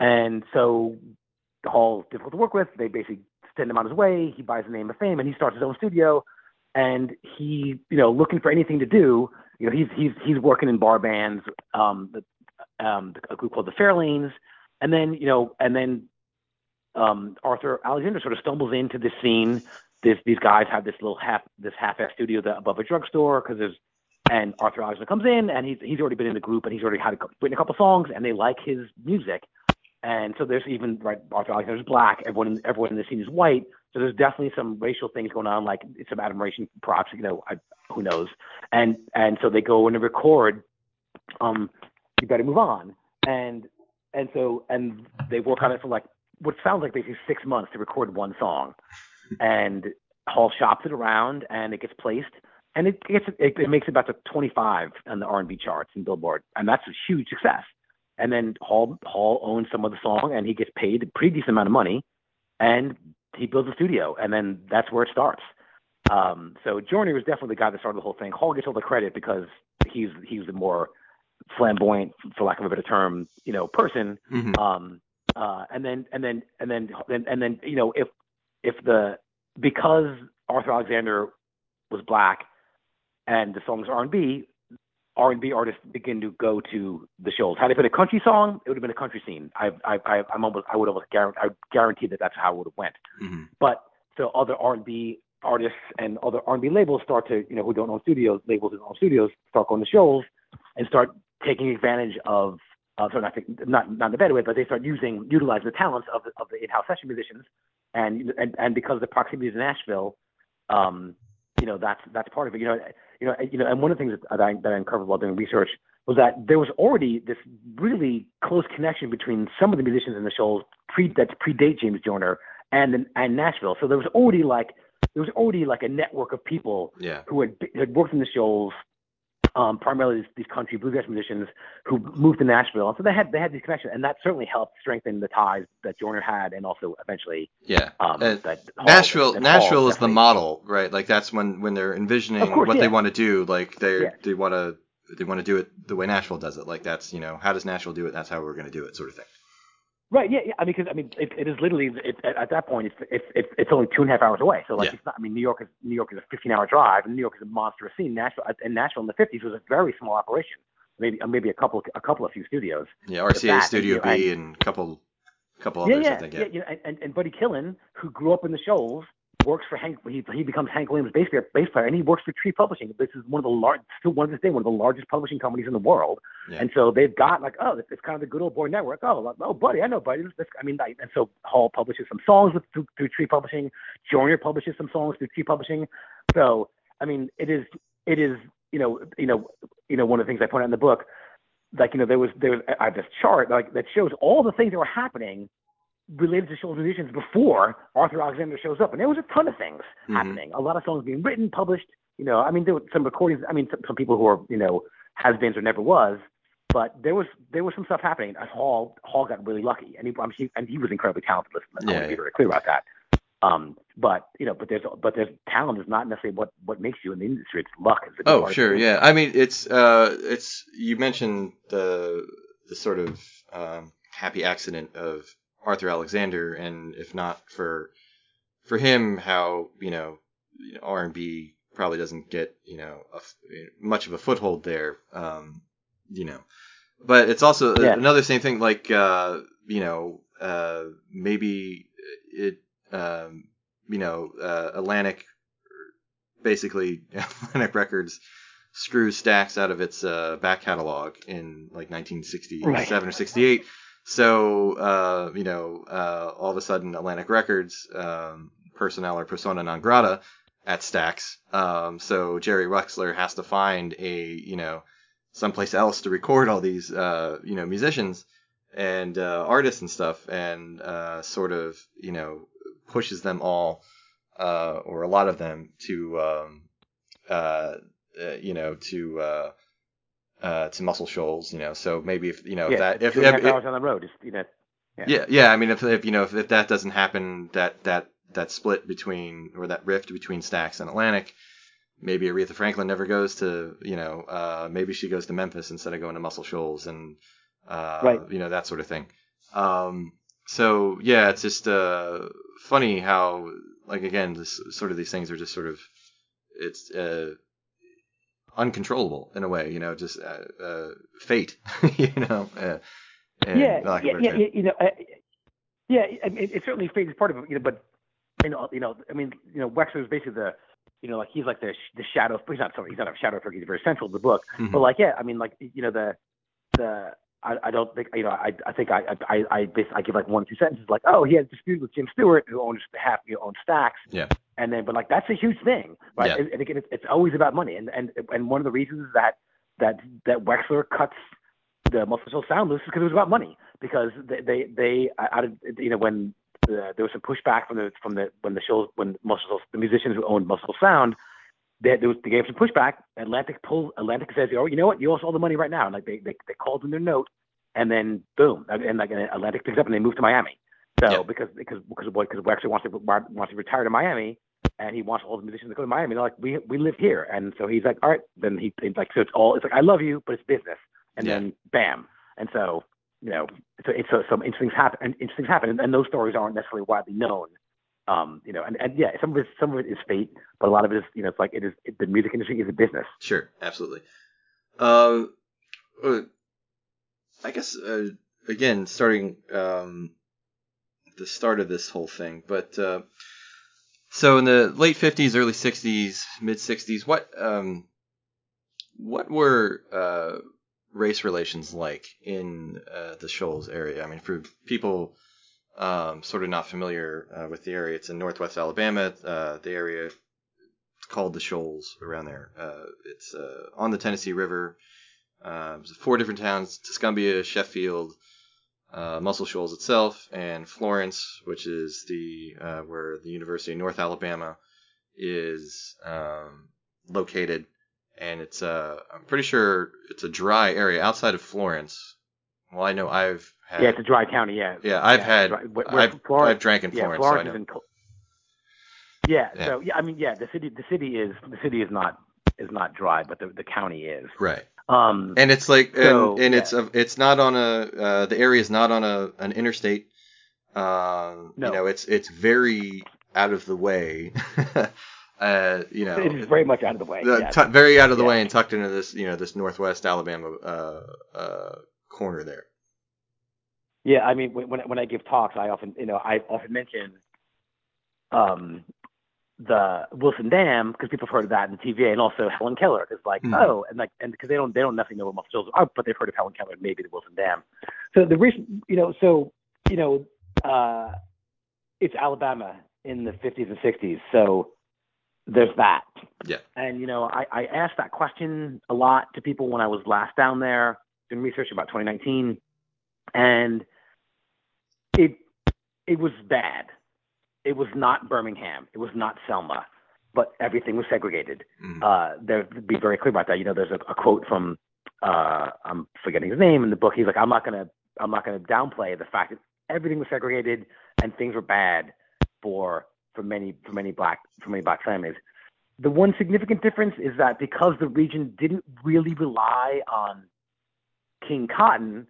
And so Hall's difficult to work with. They basically send him on his way. He buys the name of fame and he starts his own studio. And he, you know, looking for anything to do. You know, he's he's he's working in bar bands, um, the, um, a group called the Fairlanes, and then you know, and then um, Arthur Alexander sort of stumbles into this scene. This, these guys have this little half this half-ass studio that, above a drugstore because there's and Arthur Alexander comes in and he's he's already been in the group and he's already had a, written a couple songs and they like his music. And so there's even right Arthur Alexander's black, everyone everyone in the scene is white. So there's definitely some racial things going on, like some admiration props, you know, I, who knows. And and so they go in and record um you better move on. And and so and they work on it for like what sounds like basically six months to record one song. And Hall shops it around and it gets placed and it gets it, it makes it about to 25 on the R&B charts and Billboard, and that's a huge success. And then Hall Hall owns some of the song, and he gets paid a pretty decent amount of money, and he builds a studio, and then that's where it starts. Um, so Joyner was definitely the guy that started the whole thing. Hall gets all the credit because he's he's the more flamboyant, for lack of a better term, you know, person. Mm-hmm. Um, uh, and then and then and then and, and then you know if if the because Arthur Alexander was black and the song's R&B, R&B artists begin to go to the Shoals. Had it been a country song, it would have been a country scene. I I I I'm almost I would almost guarantee I guarantee that that's how it would have went. Mm-hmm. But so other R&B artists and other R&B labels start to, you know, who don't own studios, labels don't own studios, start going to shows and start taking advantage of, uh, so not, not, not in a bad way, but they start using, utilizing the talents of the, of the in-house session musicians. And, and, and because of the proximity to Nashville, um, you know, that's, that's part of it. You know, you know, you know, and one of the things that I, that I uncovered while doing research was that there was already this really close connection between some of the musicians in the Shoals pre, that predate James Joyner and and Nashville. So there was already like there was already like a network of people Yeah. who had had worked in the Shoals, um, primarily these, these country bluegrass musicians who moved to Nashville. And so they had they had these connections, and that certainly helped strengthen the ties that Joyner had, and also eventually Yeah. um, Uh, that Hall- Nashville, that Nashville Hall is the model, right? Like that's when when they're envisioning course, what they want to do. Like they Yeah. they want to they want to do it the way Nashville does it. Like that's you know how does Nashville do it? That's how we're going to do it, sort of thing. Right. Yeah. Yeah. I mean, because I mean, it, it is literally it, at, at that point, it's, it's it's it's only two and a half hours away. So like, Yeah. it's not. I mean, New York is New York is a 15 hour drive, and New York is a monstrous scene. Nashville and Nashville in the 50s was a very small operation. maybe uh, maybe a couple a couple of few studios. Yeah, RCA Studio B and a couple couple yeah, others, yeah, I think. yeah. Yeah. you know, and, and, and Buddy Killen, who grew up in the Shoals, works for Hank. He, he becomes Hank Williams' bass player, bass player, and he works for Tree Publishing. This is one of the large, still one of the day, one of the largest publishing companies in the world. Yeah. And so they've got like, oh, it's kind of the good old boy network. Oh, like, oh, Buddy, I know Buddy. This, I mean, like, and so Hall publishes some songs with, through, through Tree Publishing. Joyner publishes some songs through Tree Publishing. So, I mean, it is, it is, you know, you know, you know, one of the things I point out in the book, like, you know, there was, there was, I have this chart like that shows all the things that were happening related to Shoals musicians before Arthur Alexander shows up, and there was a ton of things Mhm. happening. A lot of songs being written, published. You know, I mean, there were some recordings. I mean, some, some people who are you know has-beens or never was, but there was there was some stuff happening. And Hall Hall got really lucky, and he I'm, he, and he was incredibly talented. Listen, I Yeah, want to be very clear about that. Um, but you know, but there's but there's talent is not necessarily what what makes you in the industry. It's luck. A Oh, sure, yeah. I mean, it's uh, it's you mentioned the the sort of um, happy accident of Arthur Alexander, and if not for for him, how you know R and B probably doesn't get you know a much of a foothold there, um, you know. But it's also Yeah. another same thing, like uh, you know, uh, maybe it, um, you know, uh, Atlantic, basically Atlantic Records screws Stax out of its uh, back catalog in like 1967 Right. or 68. So uh, you know, uh, all of a sudden Atlantic Records um, personnel or persona non grata at Stax. Um, so Jerry Wexler has to find a you know someplace else to record all these uh, you know musicians and uh, artists and stuff, and uh, sort of you know pushes them all uh, or a lot of them to um, you know to uh, to Muscle Shoals, you know. So maybe if you know if yeah. that if, two and a half if- hours on the road, just you know. yeah, yeah. I mean, if, if you know if, if that doesn't happen, that that that split between or that rift between Stax and Atlantic, maybe Aretha Franklin never goes to you know uh, maybe she goes to Memphis instead of going to Muscle Shoals and uh, Right. you know that sort of thing. Um, so yeah, it's just uh, funny how like again this sort of these things are just sort of it's uh, uncontrollable in a way, you know, just uh, uh, fate, you know. Uh, yeah, yeah, yeah, yeah, you know, uh, yeah, I mean, it, certainly fades part of it, you know, but you know, you know, I mean, you know, Wexler is basically the, you know, like he's like the the shadow. He's not sorry, he's not a shadow figure. He's very central to the book, Mhm. but like, yeah, I mean, like, you know, the the. I, I don't think you know. I I think I I I I give like one or two sentences like, oh, he had a dispute with Jim Stewart, who owns half you know, owns Stax, Yeah. And then but like that's a huge thing, right? Yeah. And, again, it's, it's always about money, and and and one of the reasons that that that Wexler cuts the Muscle Shoals sound loose is because it was about money. Because they they, they uh, out of you know when the, there was some pushback from the from the when the Shoals when Muscle Shoals, the musicians who owned Muscle Sound they, was, they gave some pushback. Atlantic pulled Atlantic says, oh, you know what? You owe us all the money right now. And like they they, they called in their note, and then boom, and like and Atlantic picks up and they move to Miami. So Yeah. because because because what because Wexler wants to wants to retire to Miami, and he wants all the musicians to go to Miami. They're like, we we live here, and so he's like, all right. Then he he's like, so it's all it's like I love you, but it's business. And Yeah. then bam, and so you know, so it's so some interesting things happen, and interesting things happen, and, and those stories aren't necessarily widely known. Um, you know, and, and yeah, some of it some of it is fate, but a lot of it is you know, it's like it is it, the music industry is a business. Sure, absolutely. Uh, uh, I guess uh, again, starting um, the start of this whole thing, but uh, so in the late fifties, early sixties, mid sixties, what um, what were uh, race relations like in uh, the Shoals area? I mean, for people um, sort of not familiar uh, with the area, it's in northwest Alabama. Uh, the area called the Shoals around there. Uh, it's uh, on the Tennessee River. There's four different towns: Tuscumbia, Sheffield, uh, Muscle Shoals itself, and Florence, which is the uh, where the University of North Alabama is um, located. And it's uh, I'm pretty sure it's a dry area outside of Florence. Well, I know I've had. yeah, it's a dry county. Yeah. Yeah, I've Yeah, had. dry- where- where I've, Florence- I've drank in yeah, Florence, Florence so I know. in. Yeah, Yeah. So yeah, I mean, yeah, the city the city is the city is not is not dry, but the the county is. Right. Um, and it's like and, So, and yeah. it's a, it's not on a uh, the area is not on a an interstate um No. you know it's it's very out of the way Uh, you know, It is very much out of the way. the- yeah. tu- very out of the Yeah. way and tucked into this, you know, this northwest Alabama uh, uh, corner there. Yeah, I mean, when when when I give talks, I often, you know, I often mention um, the Wilson Dam because people have heard of that in the TVA, and also Helen Keller is like, Mhm. oh, and like, and because they don't they don't necessarily know what Muscle Shoals are, but they've heard of Helen Keller and maybe the Wilson Dam. So the reason, you know, so you know, uh, it's Alabama in the 50s and 60s, so there's that. Yeah. And you know, I, I asked that question a lot to people when I was last down there doing research about 2019, and it it was bad. It was not Birmingham. It was not Selma, but everything was segregated. Mhm. Uh, there, to be very clear about that. You know, there's a, a quote from uh, I'm forgetting his name in the book. He's like, I'm not gonna I'm not gonna downplay the fact that everything was segregated and things were bad for for many for many black for many black families. The one significant difference is that because the region didn't really rely on King Cotton,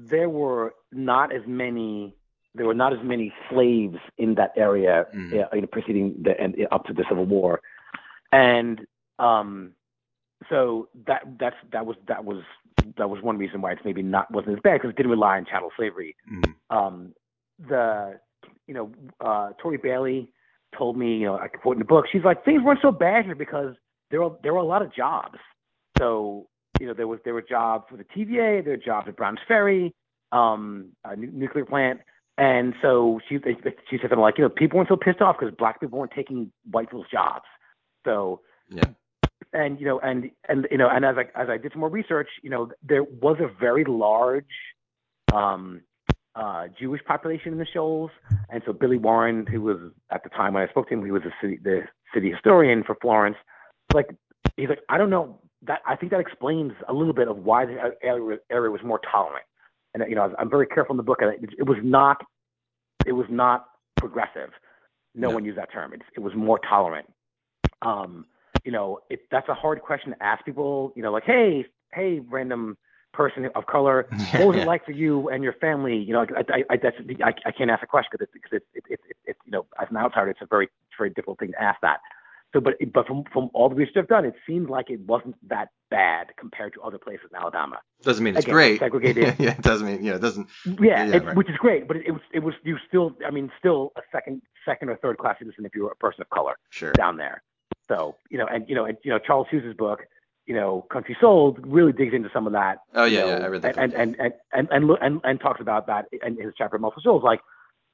there were not as many there were not as many slaves in that area Mhm. uh, you know, preceding the and up to the Civil War, and um, so that that's that was that was that was one reason why it's maybe not wasn't as bad because it didn't rely on chattel slavery. Mhm. Um, the you know uh, Tori Bailey told me you know I quote in the book she's like things weren't so bad here because there were there were a lot of jobs. So you know there was there were jobs for the TVA, there were jobs at Browns Ferry, um, a nuclear plant. And so she they, she said something like, you know, people weren't so pissed off because black people weren't taking white people's jobs. So Yeah. and you know, and and you know, and as I as I did some more research, you know, there was a very large um, uh, Jewish population in the Shoals, and so Billy Warren, who was at the time when I spoke to him, he was the city the city historian for Florence. Like he's like, I don't know that I think that explains a little bit of why the area, area was more tolerant. And you know, I'm very careful in the book. It, it was not it was not progressive. No No. one used that term. It, it was more tolerant. Um, you know, it, that's a hard question to ask people. You know, like, hey, hey, random person of color, what was it like for you and your family? You know, I, I, I, that's, I, I can't ask a question because it's, because it's, it, it, it, you know, as an outsider, it's a very, very difficult thing to ask that. So, but, but from, from all the research I've done, it seems like it wasn't that bad compared to other places in Alabama. Doesn't mean it's Again, great. segregated. yeah, it doesn't mean, you know, it doesn't. Yeah, Yeah, it, right. which is great, but it, it was, it was, you still, I mean, still a second, second or third class citizen if you were a person of color Sure. down there. So, you know, and, you know, and, you know, Charles Hughes's book, you know, Country Soul really digs into some of that Oh, you yeah, know, yeah, I read that. and and and and and, and, and, and talks about that in his chapter Muscle Shoals. Like,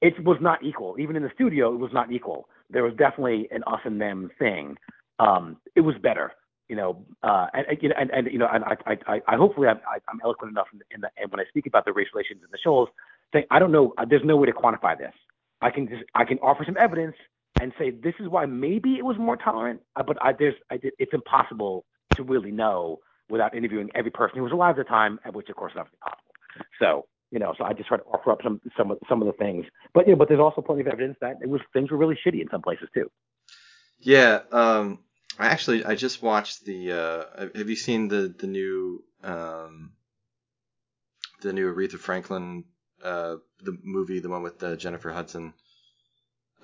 it was not equal. Even in the studio, it was not equal. There was definitely an us and them thing. Um, it was better, you know. Uh, and, and you know, and, and you know, and I, I, I, hopefully I'm, I, I'm eloquent enough in the, in the and when I speak about the race relations in the shoals, saying I don't know. There's no way to quantify this. I can just I can offer some evidence and say this is why maybe it was more tolerant, uh, but I, there's I, it's impossible to really know without interviewing every person who was alive at the time, and which of course is not possible. So you know, so I just try to offer up some some of some of the things, but know, but there's also plenty of evidence that it was things were really shitty in some places too. Yeah. Um, I actually, I just watched the. Uh, have you seen the the new um, the new Aretha Franklin uh, the movie, the one with uh, Jennifer Hudson?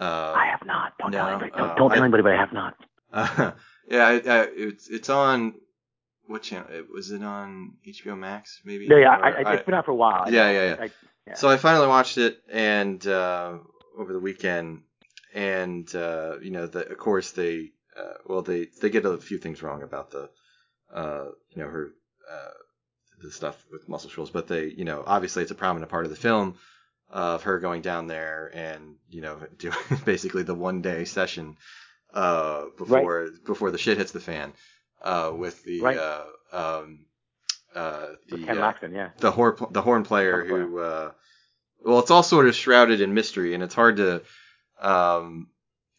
Uh, I have not. Don't tell anybody. Don't, uh, don't tell I- anybody, but I have not. Uh, yeah, I, I, it's it's on what channel? Was it on HBO Max? Maybe. Yeah, yeah. Or I, I, it's been out for a while. Yeah, yeah, yeah. I, yeah. So I finally watched it, and uh, over the weekend, and uh, you know, the, of course they, uh, well, they they get a few things wrong about the, uh, you know, her, uh, the stuff with Muscle Shoals, but they, you know, obviously it's a prominent part of the film of her going down there and you know doing basically the one day session uh, before before the shit hits the fan uh, with the Right. uh, um, uh, the With Ken uh, Laxton, yeah. the horn the horn player Horn who uh, well it's all sort of shrouded in mystery and it's hard to um,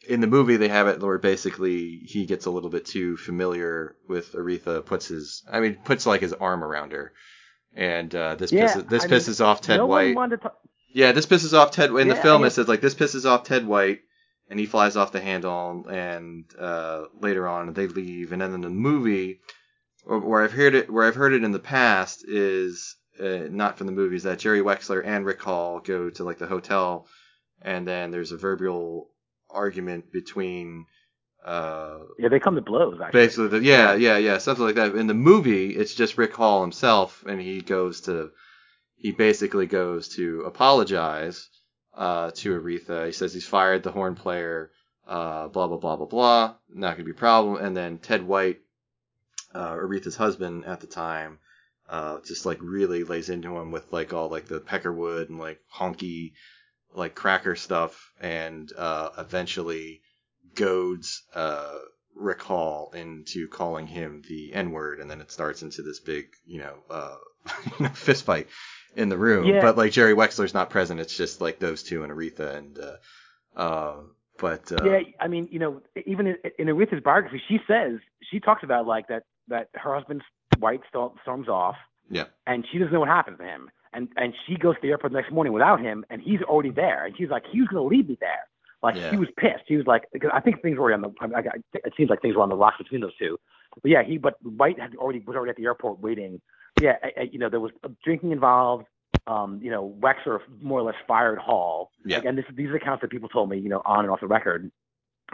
in the movie they have it where basically he gets a little bit too familiar with Aretha puts his I mean puts like his arm around her and uh, this Yeah, pisses this I mean, pisses off Ted no White one wanted to talk. yeah this pisses off Ted White in the film it says like this pisses off Ted White and he flies off the handle and uh, later on they leave and then in the movie where I've heard it where I've heard it in the past is uh, not from the movies that Jerry Wexler and Rick Hall go to like the hotel and then there's a verbal argument between uh, Yeah, they come to blows. Actually. basically, the, yeah, yeah, yeah, something like that. In the movie, it's just Rick Hall himself, and he goes to, he basically goes to apologize uh, to Aretha. He says he's fired the horn player, uh, blah blah blah blah blah. Not gonna be a problem. And then Ted White, uh, Aretha's husband at the time, uh, just like really lays into him with like all like the peckerwood and like honky, like cracker stuff, and uh, eventually goads uh, Rick Hall into calling him the N word, and then it starts into this big, you know, uh, fist fight in the room. Yeah. But like Jerry Wexler's not present; it's just like those two and Aretha, and uh, uh, but uh, Yeah, I mean, you know, even in, in Aretha's biography, she says she talks about like that that her husband's white storm, storms off, yeah, and she doesn't know what happened to him, and and she goes to the airport the next morning without him, and he's already there, and she's like, he was going to leave me there. Like Yeah. she was pissed. She was like, because I think things were already on the. I, I, it seems like things were on the rocks between those two. But yeah, he but White had already was already at the airport waiting. Yeah, I, I, you know there was drinking involved. Um, you know, Wexler more or less fired Hall. Yeah. Again, this, these are accounts that people told me, you know, on and off the record.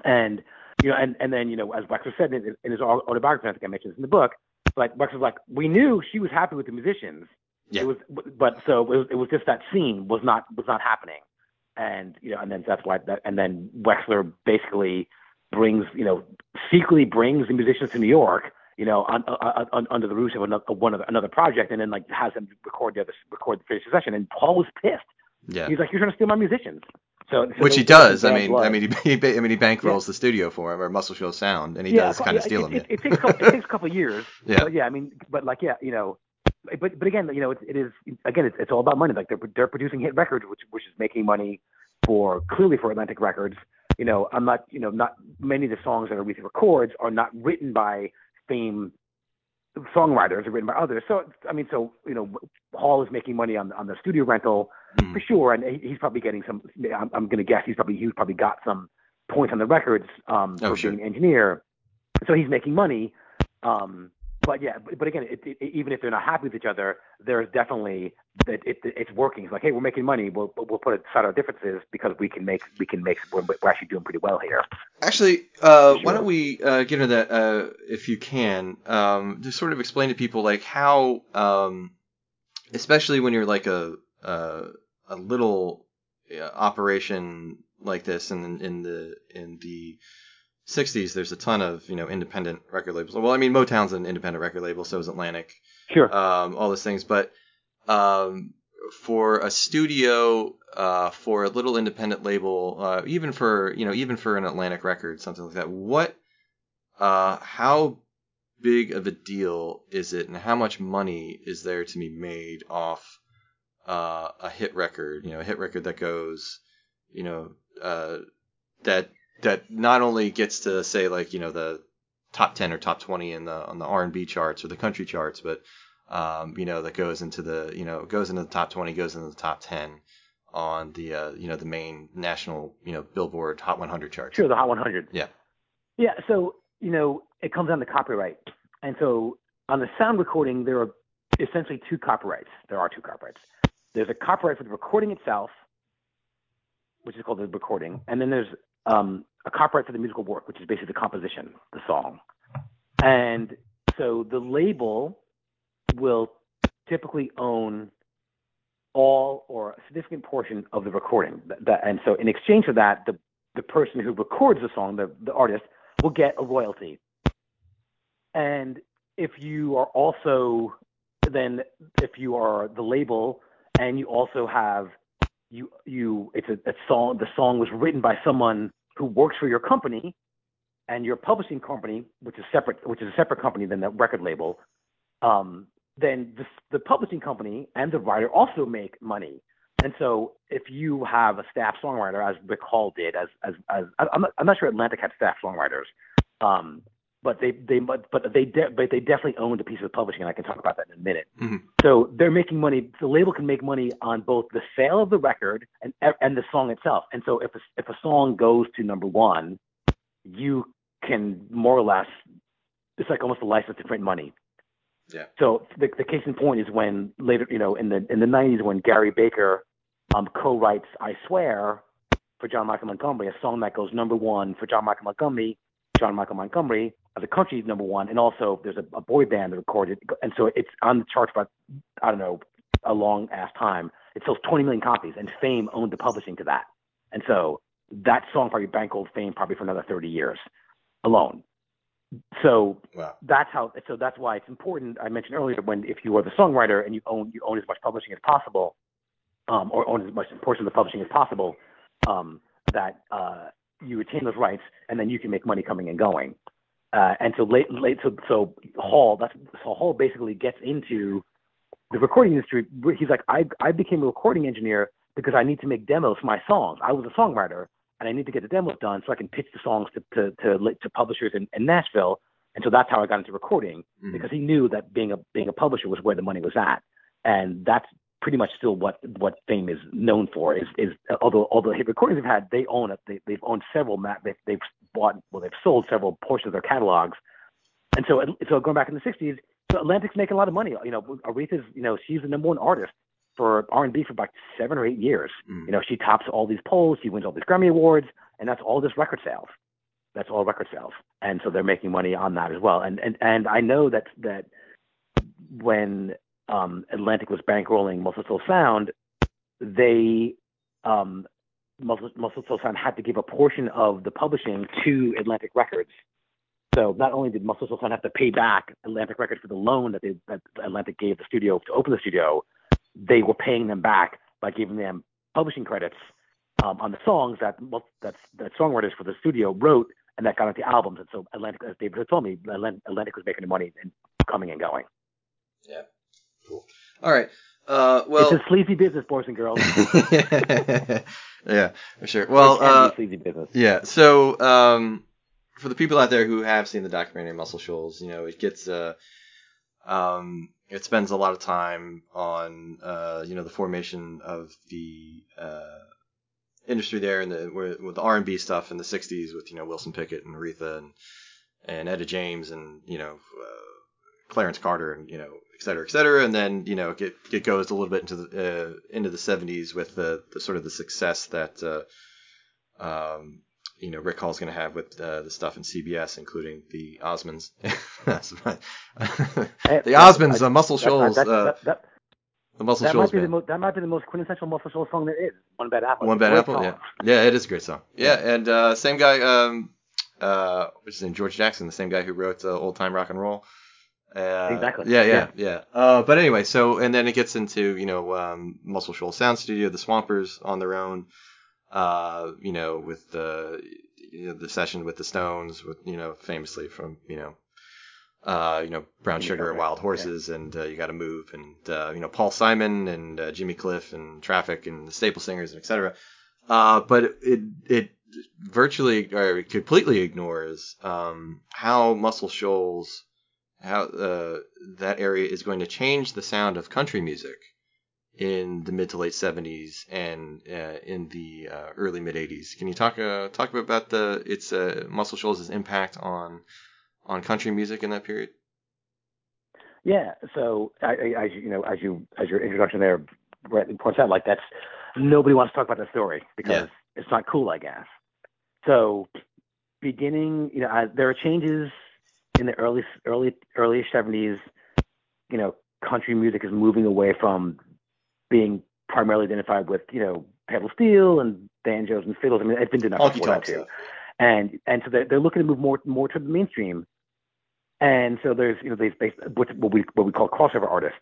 And you know, and and then you know, as Wexler said in, in his autobiography, I think I mentioned this in the book. Like Wexler's like, we knew she was happy with the musicians. Yeah. It was, but so it was, it was just that scene was not was not happening, and you know, and then that's why that, and then Wexler basically brings, you know, secretly brings the musicians to New York, you know, on, on, on, under the roof of another one of another project, and then like has them record the other record the finished session. And Hall was pissed. yeah. He's like, "You're trying to steal my musicians." So, so Which he does. I mean, blood. I mean, he, he, I mean, he bankrolls the studio for him, or Muscle Shoals Sound, and he yeah, does kind of steal it, him. It, yeah. it, takes a couple, it takes a couple of years. Yeah. But yeah, I mean, but like, yeah, you know, but but again, you know, it, it is again, it's, it's all about money. Like they're they're producing hit records, which which is making money for clearly for Atlantic Records. You know, I'm not, you know, not many of the songs that are Aretha records are not written by fame songwriters, are written by others. So I mean, so you know, Hall is making money on on the studio rental Mhm. for sure, and he, he's probably getting some. I'm, I'm going to guess he's probably he's probably got some points on the records um, Oh, for sure. being an engineer, so he's making money. Um, but yeah, but, but again, it, it, even if they're not happy with each other, there's definitely it, it, it's working. It's like, hey, we're making money. We'll we'll put aside our differences because we can make we can make we're, we're actually doing pretty well here. Actually, uh, why don't we uh, get into that uh, if you can? Um, just sort of explain to people like how, um, especially when you're like a a, a little uh, operation like this, and in the in the 60s, there's a ton of you know independent record labels. Well, I mean Motown's an independent record label, so is Atlantic. Sure. um, all those things. But um, for a studio, uh, for a little independent label, uh, even for you know, even for an Atlantic record, something like that, what, uh, how big of a deal is it, and how much money is there to be made off uh, a hit record? You know, a hit record that goes, you know, uh, that that not only gets to say like you know the top 10 or top 20 in the on the R&B charts or the country charts but um, you know that goes into the you know goes into the top 20 goes into the top 10 on the uh, you know the main national you know Billboard Hot 100 charts. Sure, the Hot 100. Yeah. Yeah. So you know, it comes down to copyright, and so on the sound recording, there are essentially two copyrights. There are two copyrights. There's a copyright for the recording itself, which is called the recording, and then there's um, a copyright for the musical work, which is basically the composition, the song. And so the label will typically own all or a significant portion of the recording. And so in exchange for that, the the person who records the song, the, the artist, will get a royalty. And if you are also then if you are the label and you also have you you it's a, a song the song was written by someone who works for your company and your publishing company which is separate which is a separate company than the record label um, then the, the publishing company and the writer also make money. And so if you have a staff songwriter as Rick Hall did as as, as I'm, not, I'm not sure Atlantic had staff songwriters um, but they they but but they de- but they definitely owned a piece of publishing and I can talk about that in a minute Mhm. so they're making money. The label can make money on both the sale of the record and and the song itself. And so if a, if a song goes to number one, you can more or less it's like almost a license to print money. Yeah. So the the case in point is when later you know in the in the 90s when Gary Baker um, co-writes "I Swear" for John Michael Montgomery, a song that goes number one for John Michael Montgomery John Michael Montgomery a country number one, and also there's a, a boy band that recorded, and so it's on the charts for I don't know a long ass time. It sells 20 million copies, and Fame owned the publishing to that, and so that song probably bankrolled Fame probably for another 30 years alone. So Wow. that's how. So that's why it's important. I mentioned earlier when if you are the songwriter and you own you own as much publishing as possible, um, or own as much portion of the publishing as possible, um, that uh, you retain those rights, and then you can make money coming and going. Uh, and so late, late, so so Hall, that's so Hall basically gets into the recording industry. He's like, I I became a recording engineer because I need to make demos for my songs. I was a songwriter, and I need to get the demos done so I can pitch the songs to to to, to publishers in, in Nashville. And so that's how I got into recording Mhm. because he knew that being a being a publisher was where the money was at, and that's pretty much still what what Fame is known for. Is is although although hit recordings have had they own it they they've owned several ma- they've, they've bought well they've sold several portions of their catalogs, and so so going back in the '60s, so Atlantic's making a lot of money. You know, Aretha's you know she's the number one artist for R&B for about seven or eight years. Mhm. You know, she tops all these polls, she wins all these Grammy awards, and that's all just record sales. That's all record sales, and so they're making money on that as well. And and and I know that that when um, Atlantic was bankrolling Muscle Shoals Sound, they um, Muscle, Muscle Shoals Sound had to give a portion of the publishing to Atlantic Records. So not only did Muscle Shoals Sound have to pay back Atlantic Records for the loan that they that Atlantic gave the studio to open the studio, they were paying them back by giving them publishing credits um, on the songs that that that songwriters for the studio wrote and that got into albums. And so Atlantic, as David had told me, Atlantic was making the money and coming and going. All right. Uh, well, it's a sleazy business, boys and girls. yeah, for sure. Well, uh, sleazy business. Yeah. So, um, for the people out there who have seen the documentary Muscle Shoals, you know, it gets, uh, um, it spends a lot of time on, uh, you know, the formation of the, uh, industry there and the, where- with the R&B stuff in the 60s with, you know, Wilson Pickett and Aretha and, and Etta James and, you know, uh, Clarence Carter and, you know, et cetera, et cetera. And then, you know, it, it goes a little bit into the, uh, into the 70s with the, the sort of the success that, uh, um, you know, Rick Hall's going to have with uh, the stuff in CBS, including the Osmonds. That's my- Hey, the Osmonds, uh, Muscle Shoals, that- uh, that- that- the Muscle that Shoals might be the band. most that might be the most quintessential Muscle Shoals song there is. One Bad Apple. One Bad Apple, song. yeah, yeah, it is a great song. Yeah, and uh, same guy, um, uh, what's his name, George Jackson, the same guy who wrote uh, Old Time Rock and Roll. Uh, Exactly. Yeah, yeah, yeah. Uh, but anyway, so and then it gets into you know um, Muscle Shoals Sound Studio, the Swampers on their own. Uh, you know, with the you know, the session with the Stones, with you know, famously from you know. Uh, you know, Brown Sugar and Wild yeah. Horses, and uh, you got to move, and uh, you know Paul Simon and uh, Jimmy Cliff and Traffic and the Staple Singers, and etc. Uh, but it it virtually or completely ignores um, how Muscle Shoals, how uh, that area is going to change the sound of country music in the mid to late 70s and uh, in the uh, early mid 80s. Can you talk uh, talk about the its uh, Muscle Shoals' impact on on country music in that period? Yeah. So, I, I, as you know, as you as your introduction there rightly points out, like that's nobody wants to talk about that story because Yeah. it's not cool, I guess. So, beginning, you know, uh, there are changes in the early early early seventies. You know, country music is moving away from being primarily identified with you know pedal steel and banjos and fiddles. I mean, it's been done before that too and and so they're, they're looking to move more more to the mainstream. And so there's you know these what we what we call crossover artists,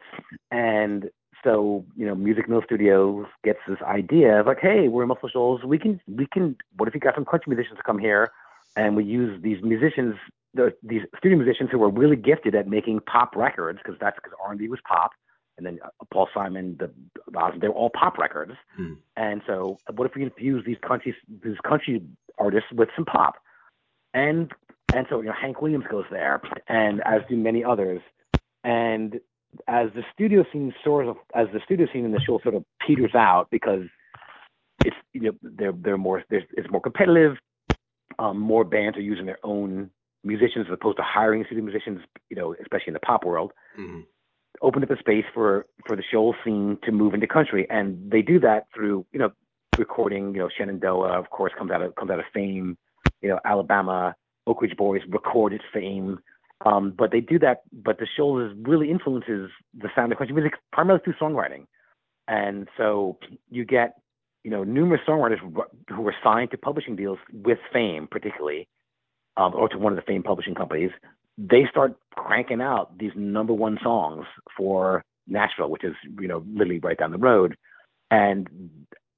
and so you know Music Mill Studios gets this idea of like, hey, we're in Muscle Shoals, we can we can what if we got some country musicians to come here, and we use these musicians, the, these studio musicians who were really gifted at making pop records because that's because R&B was pop, and then uh, Paul Simon, the, the they were all pop records, Hmm. and so what if we infuse these country these country artists with some pop? And and so you know Hank Williams goes there, and as do many others. And as the studio scene sort of as the studio scene in the Shoals sort of peters out because it's you know they're they're more there's, it's more competitive. Um, more bands are using their own musicians as opposed to hiring studio musicians. You know, especially in the pop world Mhm. opened up a space for for the Shoals scene to move into country, and they do that through you know recording. You know, Shenandoah, of course, comes out of comes out of Fame. You know, Alabama, Oak Ridge Boys recorded Fame. Um, but they do that. But the Shoals really influences the sound of country music primarily through songwriting, and so you get you know numerous songwriters who were signed to publishing deals with Fame, particularly, um, or to one of the Fame publishing companies. They start cranking out these number one songs for Nashville, which is you know literally right down the road, and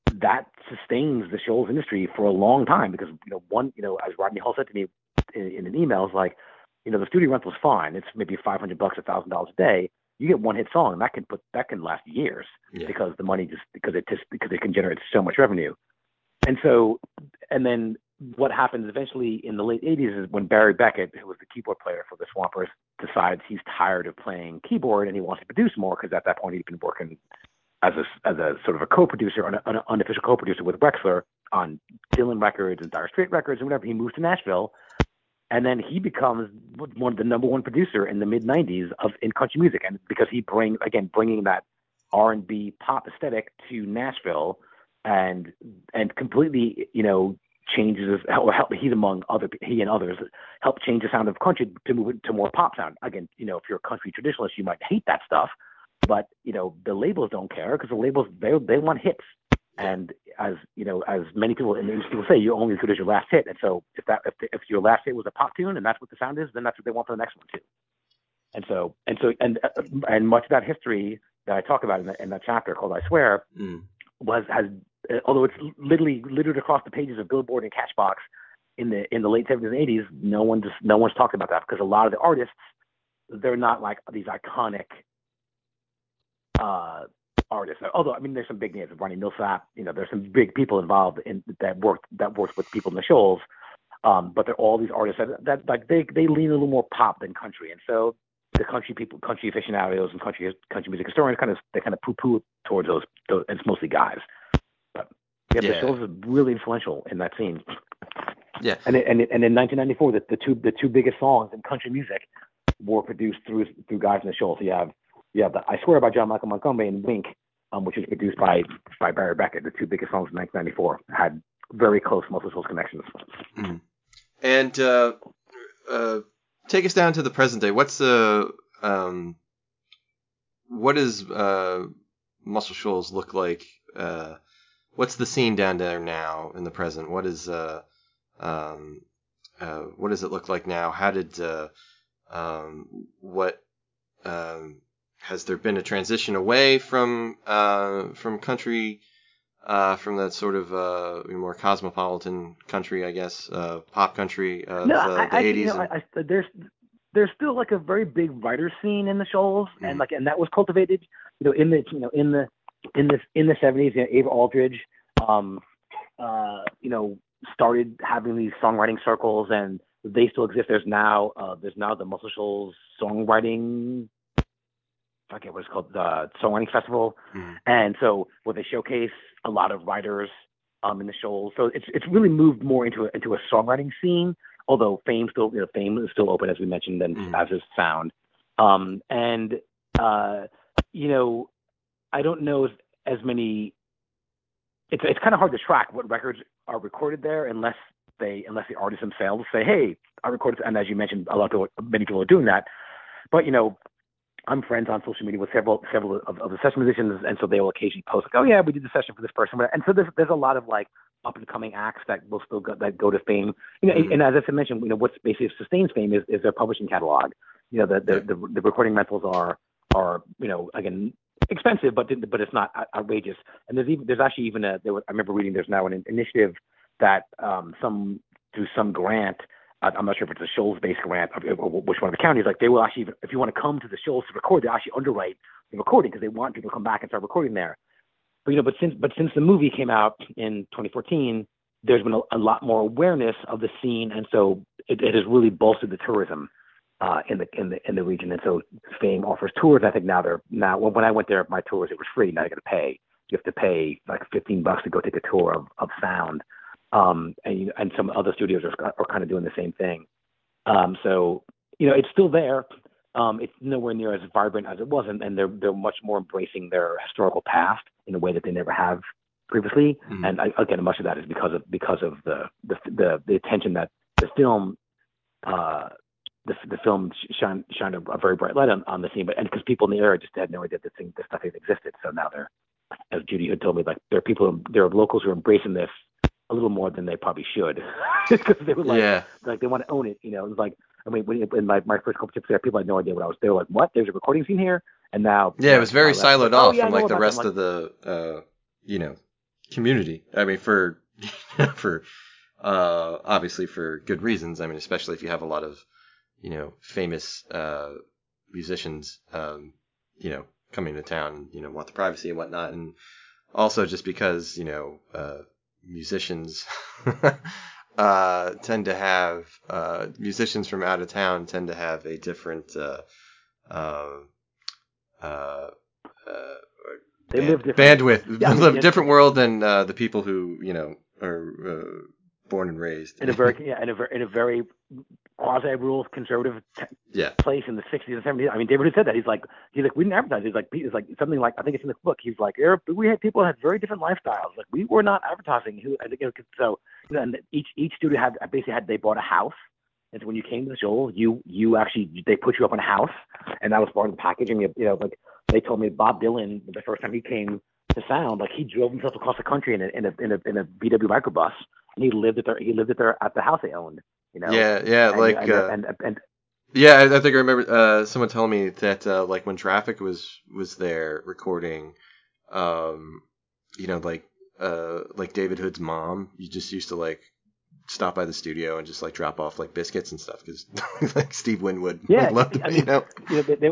that sustains the Shoals industry for a long time because you know one you know as Rodney Hall said to me in, in an email is like you know the studio rental's fine it's maybe 500 bucks a thousand dollars a day you get one hit song and that can put that can last years Yeah. because the money just because it just because it can generate so much revenue and so and then what happens eventually in the late 80s is when Barry Beckett who was the keyboard player for the Swampers decides he's tired of playing keyboard and he wants to produce more because at that point he'd been working as a as a sort of a co-producer, an, an unofficial co-producer with Wexler on Dylan Records and Dire Straits Records and whatever. He moves to Nashville, and then he becomes one of the number one producer in the mid '90s of in country music, and because he bring again bringing that R&B pop aesthetic to Nashville, and and completely you know changes or help he among other he and others help change the sound of country to move it to more pop sound. Again, you know if you're a country traditionalist, you might hate that stuff but you know the labels don't care because the labels they they want hits and as you know as many people in the industry will say you're only as good as your last hit and so if that if, if your last hit was a pop tune and that's what the sound is then that's what they want for the next one too and so and so and and much of that history that I talk about in, the, in that chapter called I swear Mm. was has although it's literally littered across the pages of Billboard and Cashbox in the in the late 70s and 80s no one just no one's talking about that because a lot of the artists they're not like these iconic uh, artists. Although I mean, there's some big names, Ronnie Milsap. You know, there's some big people involved in that worked that worked with people in the Shoals. Um, but they're all these artists that, that like they they lean a little more pop than country, and so the country people, country aficionados, and country country music historians kind of they kind of poo poo towards those, those. And it's mostly guys. Yeah, Yeah. the Shoals is really influential in that scene. Yeah. And it, and it, and in 1994, the, the two the two biggest songs in country music were produced through through guys in the Shoals. You have you have the I Swear by John Michael Montgomery and Wink, um, which was produced by by Barry Beckett. The two biggest songs in 1994 had very close Muscle Shoals connections. And uh, uh, take us down to the present day. What's the um, what does uh, Muscle Shoals look like? Uh, what's the scene down there now in the present? What is uh, um, uh, what does it look like now? How did uh, um, what um, has there been a transition away from uh, from country? Uh, from that sort of uh, more cosmopolitan country, I guess, uh, pop country of no, uh, I, the I, 80s. you know, and- I, I, there's there's still like a very big writer scene in the Shoals, Mhm. and like and that was cultivated, you know, in the you know in the in the in the 70s. You know, Ava Aldridge, um, uh, you know, started having these songwriting circles, and they still exist. There's now uh, there's now the Muscle Shoals songwriting. I forget what it's called, the songwriting festival, Mhm. and so where they showcase a lot of writers um, in the Shoals. So it's it's really moved more into a, into a songwriting scene. Although Fame still you know Fame is still open as we mentioned, and Mhm. as is Sound. Um, and uh, you know, I don't know as, as many. It's it's kind of hard to track what records are recorded there unless they unless the artists themselves say, hey, I recorded. And as you mentioned, a lot of people, many people are doing that. But you know, I'm friends on social media with several several of, of the session musicians, and so they will occasionally post like, "Oh yeah, we did the session for this person," and so there's there's a lot of like up and coming acts that will still go, that go to fame. You know, Mhm. and as I mentioned, you know, what's basically sustains fame is, is their publishing catalog. You know, the the, the the recording rentals are are you know again expensive, but but it's not outrageous. And there's even there's actually even a there was, I remember reading there's now an initiative that um, some through some grant. I- I'm not sure if it's a Shoals-based grant or which one of the counties. Like they will actually, if you want to come to the Shoals to record, they actually underwrite the recording because they want people to come back and start recording there. But you know, but since but since the movie came out in 2014, there's been a, a lot more awareness of the scene, and so it, it has really bolstered the tourism uh, in the in the in the region. And so Fame offers tours. I think now they're now when when I went there, my tours it was free. Now you got to pay. You have to pay like 15 bucks to go take a tour of of sound. Um, and you- and some other studios are are kind of doing the same thing. Um, so you know, it's still there. Um, it's nowhere near as vibrant as it was, and, and they're they're much more embracing their historical past in a way that they never have previously. Mhm. And I, again, much of that is because of because of the the the, the attention that the film uh, the the film sh- shine shined a, a very bright light on, on the scene, but and because people in the area just had no idea that thing this stuff even existed. So now they're, as Judy had told me, like there are people, there are locals who are embracing this a little more than they probably should, because they were like, yeah. like they want to own it. You know, it's like I mean, when, in my my first couple trips there, people had no idea what I was. They were like, "What? There's a recording scene here?" And now, Yeah, it was very siloed oh, off yeah, from like the rest them. of the uh, you know community. I mean, for for uh, obviously for good reasons. I mean, especially if you have a lot of you know famous uh, musicians, um, you know, coming to town, you know, want the privacy and whatnot, and also just because you know uh, musicians. Uh, tend to have uh, musicians from out of town tend to have a different uh, uh, uh, uh, They band- live different. bandwidth, Yeah, I mean, live different world than uh, the people who you know are uh, born and raised in a very yeah in a very in a very quasi rural conservative t- yeah place in the 60s and 70s. I mean, David had said that. He's like, he's like, we didn't advertise. He's like, he's like something like, I think it's in the book. He's like, we had people had very different lifestyles. Like we were not advertising. Who, I think, so you know, and each each studio had basically had they bought a house. And so when you came to the show, you you actually they put you up in a house, and that was part of the package. And you, you know, like they told me Bob Dylan the first time he came to Sound, like he drove himself across the country in a in a in a, in a VW microbus, he lived at their he lived at their at the house they owned. You know, yeah yeah and, like and, uh, and, and, yeah I, I think I remember uh, someone telling me that uh, like when Traffic was was there recording um you know like uh like David Hood's mom you just used to like stop by the studio and just like drop off like biscuits and stuff because like Steve Winwood Yeah, loved I it, mean, you know you know, they, they,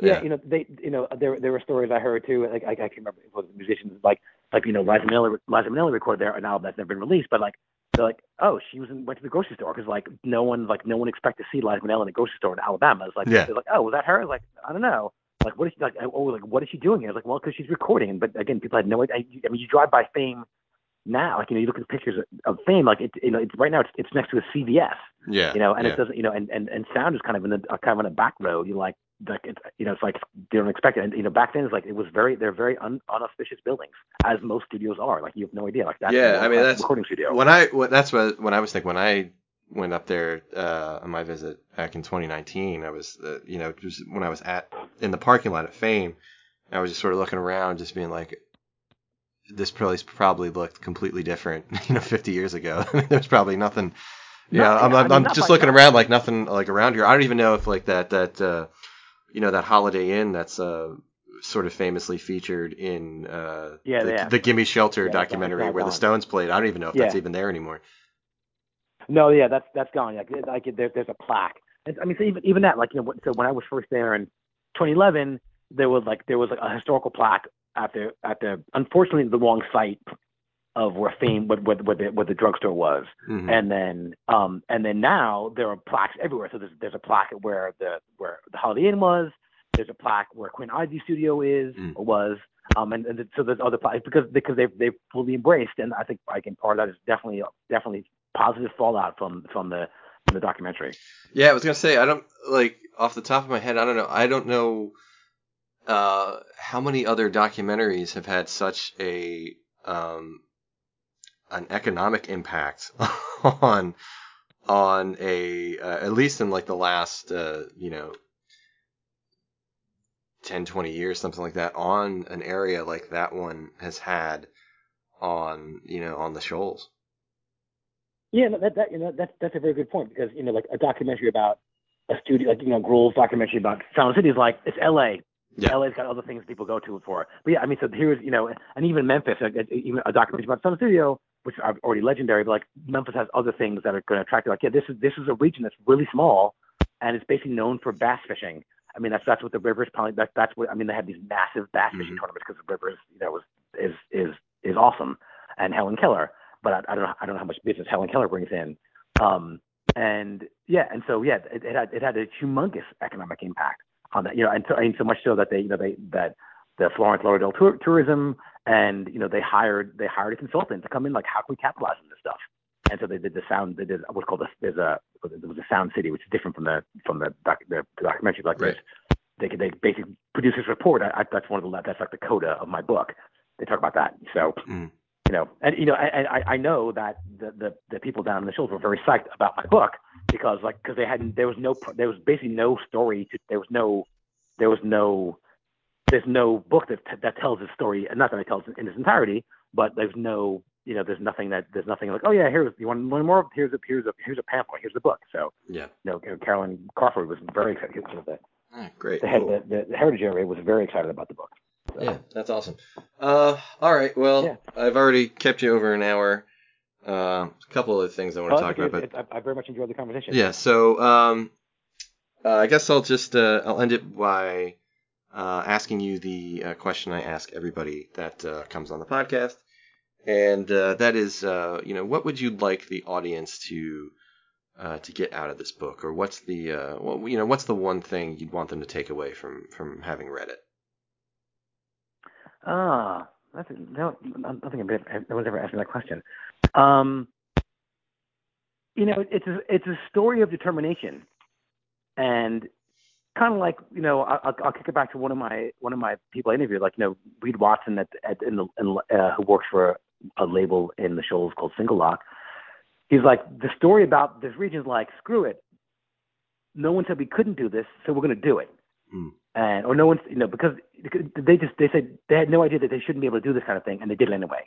yeah, Yeah. you know, they, you know, there there were stories I heard too. Like I, I can't remember it was musicians like like you know Liza Minnelli Liza Minnelli recorded there an album that's never been released, but like they're like, oh, she was in, went to the grocery store because like no one like no one expected to see Liza Minnelli in a grocery store in Alabama. It's like Yeah. they're like, oh, was that her? Like I don't know. Like what is she like? Oh, like what is she doing here? was like well, because she's recording. But again, people had no idea. I, I mean, you drive by Fame now, like you know, you look at the pictures of Fame, like it, you know, it's right now it's, it's next to a CVS yeah you know, and yeah. it doesn't, you know, and, and, and sound is kind of in the uh, kind of on a back road. You like, like it's, you know, it's like they don't expect it. And you know, back then it's like it was very, they're very un, unauspicious buildings, as most studios are. Like you have no idea, like that. Yeah, I mean, that's- recording studio. when I when, that's what when I was thinking when I went up there uh, on my visit back in 2019. I was uh, you know just when I was at in the parking lot at Fame, I was just sort of looking around, just being like, this place probably looked completely different, you know, 50 years ago. There's probably nothing. No, Yeah, I'm, I I'm, mean, I'm just looking not- around like nothing like around here. I don't even know if like that that uh, you know that Holiday Inn that's uh, sort of famously featured in uh, Yeah, the, yeah. the Gimme Shelter Yeah, documentary where the. Stones played. I don't even know if that's even there anymore. No, yeah, that's that's gone. Like, like there, there's a plaque. And, I mean, so even even that, like you know, so when I was first there in 2011, there was like there was like a historical plaque at the at the unfortunately the wrong site of where Fame what where, where the what the drugstore was. Mhm. and then um and then now there are plaques everywhere. So there's there's a plaque where the where the Holiday Inn was. There's a plaque where Quin Ivy Studio is Mm. or was. Um and, and so there's other plaques because because they've they've fully embraced and I think I can part of that is definitely definitely positive fallout from from the from the documentary. Yeah, I was gonna say I don't like off the top of my head. I don't know. I don't know uh, how many other documentaries have had such a um, an economic impact on on a uh, at least in like the last uh, you know 10 20 years something like that on an area like that one has had on you know on the shoals Yeah, that that you know that's that's a very good point because you know like a documentary about a studio like you know Grohl's documentary about Sound City is like it's L.A. Yeah. LA's got other things people go to for. But yeah, I mean, so here's you know, and even Memphis, like, even a documentary about Sun Studio, which are already legendary. But like Memphis has other things that are going to attract you. Like yeah, this is this is a region that's really small, and it's basically known for bass fishing. I mean, that's that's what the rivers probably that, that's what I mean. They had these massive bass fishing Mhm. tournaments because the rivers, you know, was is is is awesome. And Helen Keller, but I, I don't know I don't know how much business Helen Keller brings in. Um, and yeah, and so yeah, it, it had it had a humongous economic impact on that, you know, and so, and so much so that they, you know, they that the Florence Lauderdale tour, tourism, and you know, they hired they hired a consultant to come in, like, how can we capitalize on this stuff? And so they did the sound, they did what's called a, there's a there was a sound city, which is different from the from the, doc, the, the documentary, like Right. this, they could they basically produce this report. I, I, that's one of the that's like the coda of my book. They talk about that. So Mm. you know, and you know, and I, I know that the, the the people down in the Shoals were very psyched about my book because like because they hadn't there was no there was basically no story to there was no there was no there's no book that that tells the story and not that it tells it in its entirety but there's no you know there's nothing that there's nothing like oh yeah here's you want to learn more here's a here's a here's a pamphlet here's a book so Yeah. you know Carolyn Crawford was very excited of the, Ah, great. the head Cool. the, the heritage area was very excited about the book So, Yeah, that's awesome. Uh, all right. Well, Yeah. I've already kept you over an hour. Uh, a couple of things I want Oh, to talk about, but I, I very much enjoyed the conversation yeah. So, um, uh, I guess I'll just uh, I'll end it by uh, asking you the uh, question I ask everybody that uh, comes on the podcast, and uh, that is, uh, you know, what would you like the audience to uh, to get out of this book, or what's the uh, well, you know, what's the one thing you'd want them to take away from from having read it? Ah, that's no, I don't think I've- no one's ever asked me that question. Um, you know, it's a, it's a story of determination, and kind of like you know, I- I'll, I'll kick it back to one of my one of my people I interviewed, like you know, Reed Watson at, at in the in, uh, who works for a label in the Shoals called Single Lock. He's like the story about this region is like screw it. No one said we couldn't do this, so we're going to do it Mm. and or no one's you know because they just they said they had no idea that they shouldn't be able to do this kind of thing and they did it anyway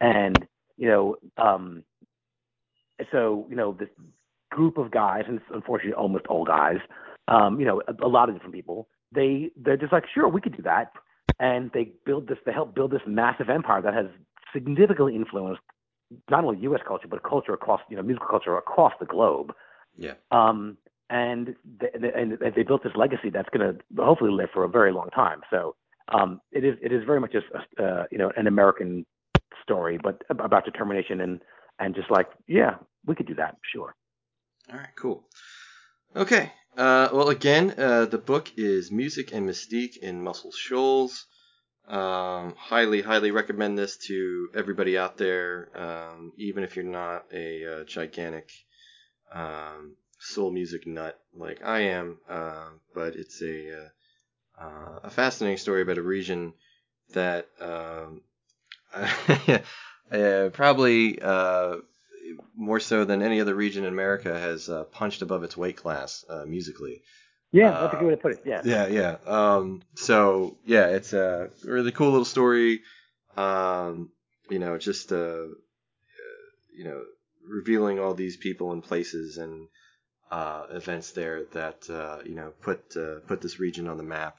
and you know um so you know this group of guys and it's unfortunately almost all guys um you know a, a lot of different people they they're just like sure we could do that and they build this they help build this massive empire that has significantly influenced not only U.S. culture but culture across you know musical culture across the globe Yeah. um, and they, and they built this legacy that's going to hopefully live for a very long time. So um, it is it is very much just a uh, you know an American story, but about determination and and just like yeah, we could do that, sure. All right, cool. Okay. Uh, well, again, uh, the book is Music and Mystique in Muscle Shoals. Um, highly, highly recommend this to everybody out there, um, even if you're not a uh, gigantic um, soul music nut like I am. Uh, but it's a uh, uh, a fascinating story about a region that um, uh, probably uh, more so than any other region in America has uh, punched above its weight class uh, musically. Yeah, Uh, that's a good way to put it. Yeah. Yeah, yeah. Um, so yeah, it's a really cool little story. Um, you know, just uh, uh, you know, revealing all these people and places and uh, events there that uh, you know put uh, put this region on the map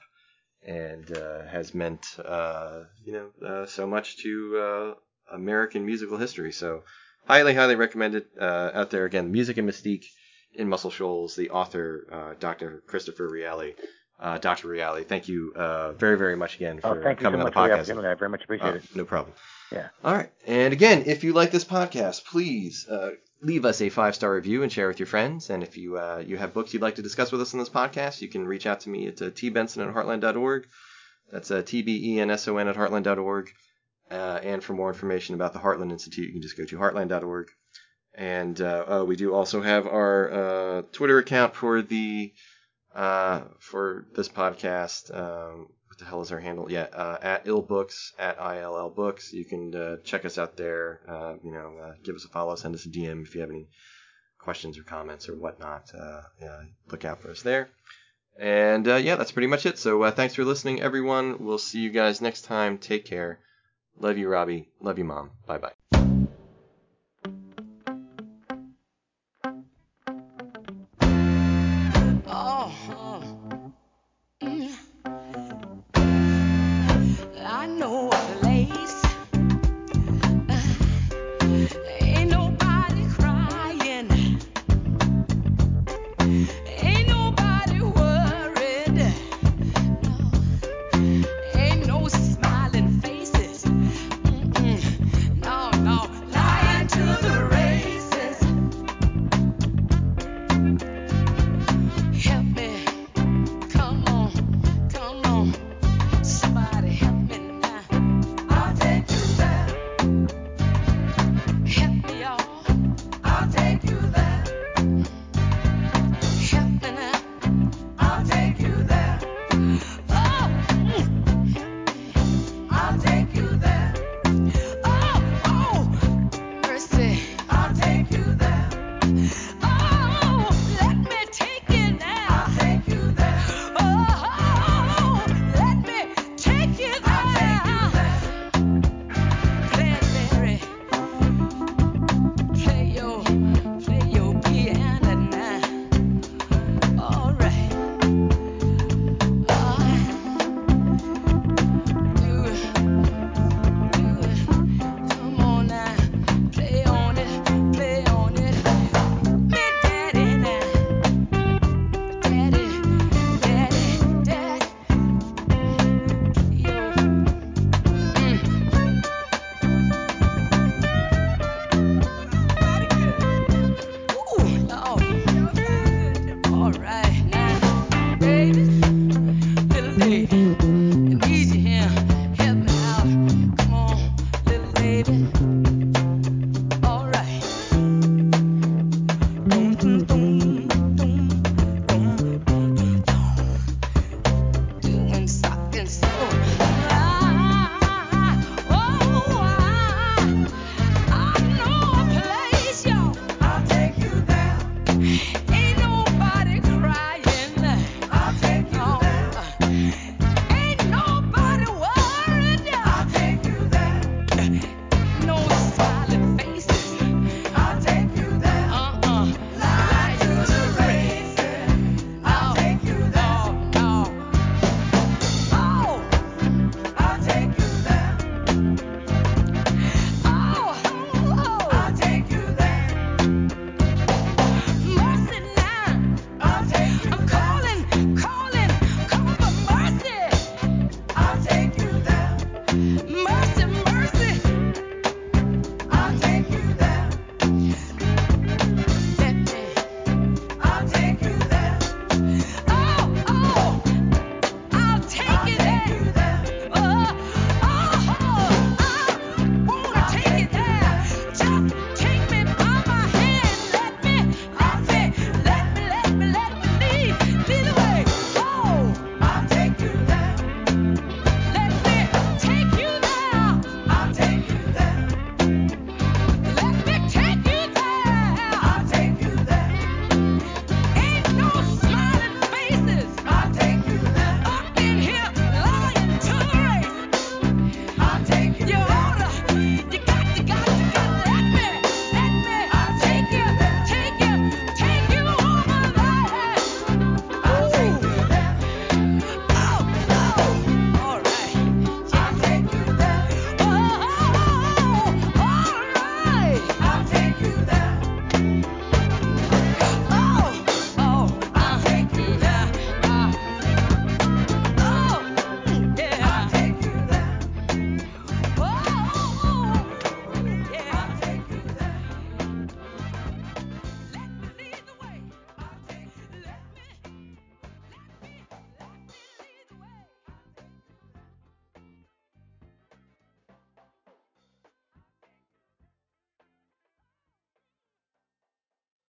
and uh, has meant uh, you know uh, so much to uh, American musical history. So highly, highly recommended uh, out there. Again, Music and Mystique in Muscle Shoals. The author, uh, Dr. Christopher Reali. Uh, Dr. Reali, thank you uh, very, very much again Oh, for you coming so on the for the podcast. I very much appreciate Oh, it. no problem. Yeah. All right. And again, if you like this podcast, please uh, leave us a five star review and share with your friends. And if you uh, you have books you'd like to discuss with us on this podcast, you can reach out to me at uh, tbenson at heartland.org. That's uh, tbenson at heartland.org. Uh, and for more information about the Heartland Institute, you can just go to heartland.org. And uh, uh, we do also have our uh, Twitter account for the uh, for this podcast. Um, what the hell is our handle? Yeah, uh, at ill books at ill books. You can uh, check us out there. Uh, you know, uh, give us a follow, send us a DM if you have any questions or comments or whatnot. Uh, yeah, look out for us there. And uh, yeah, that's pretty much it. So thanks for listening, everyone. We'll see you guys next time. Take care. Love you, Robbie. Love you, Mom. Bye bye.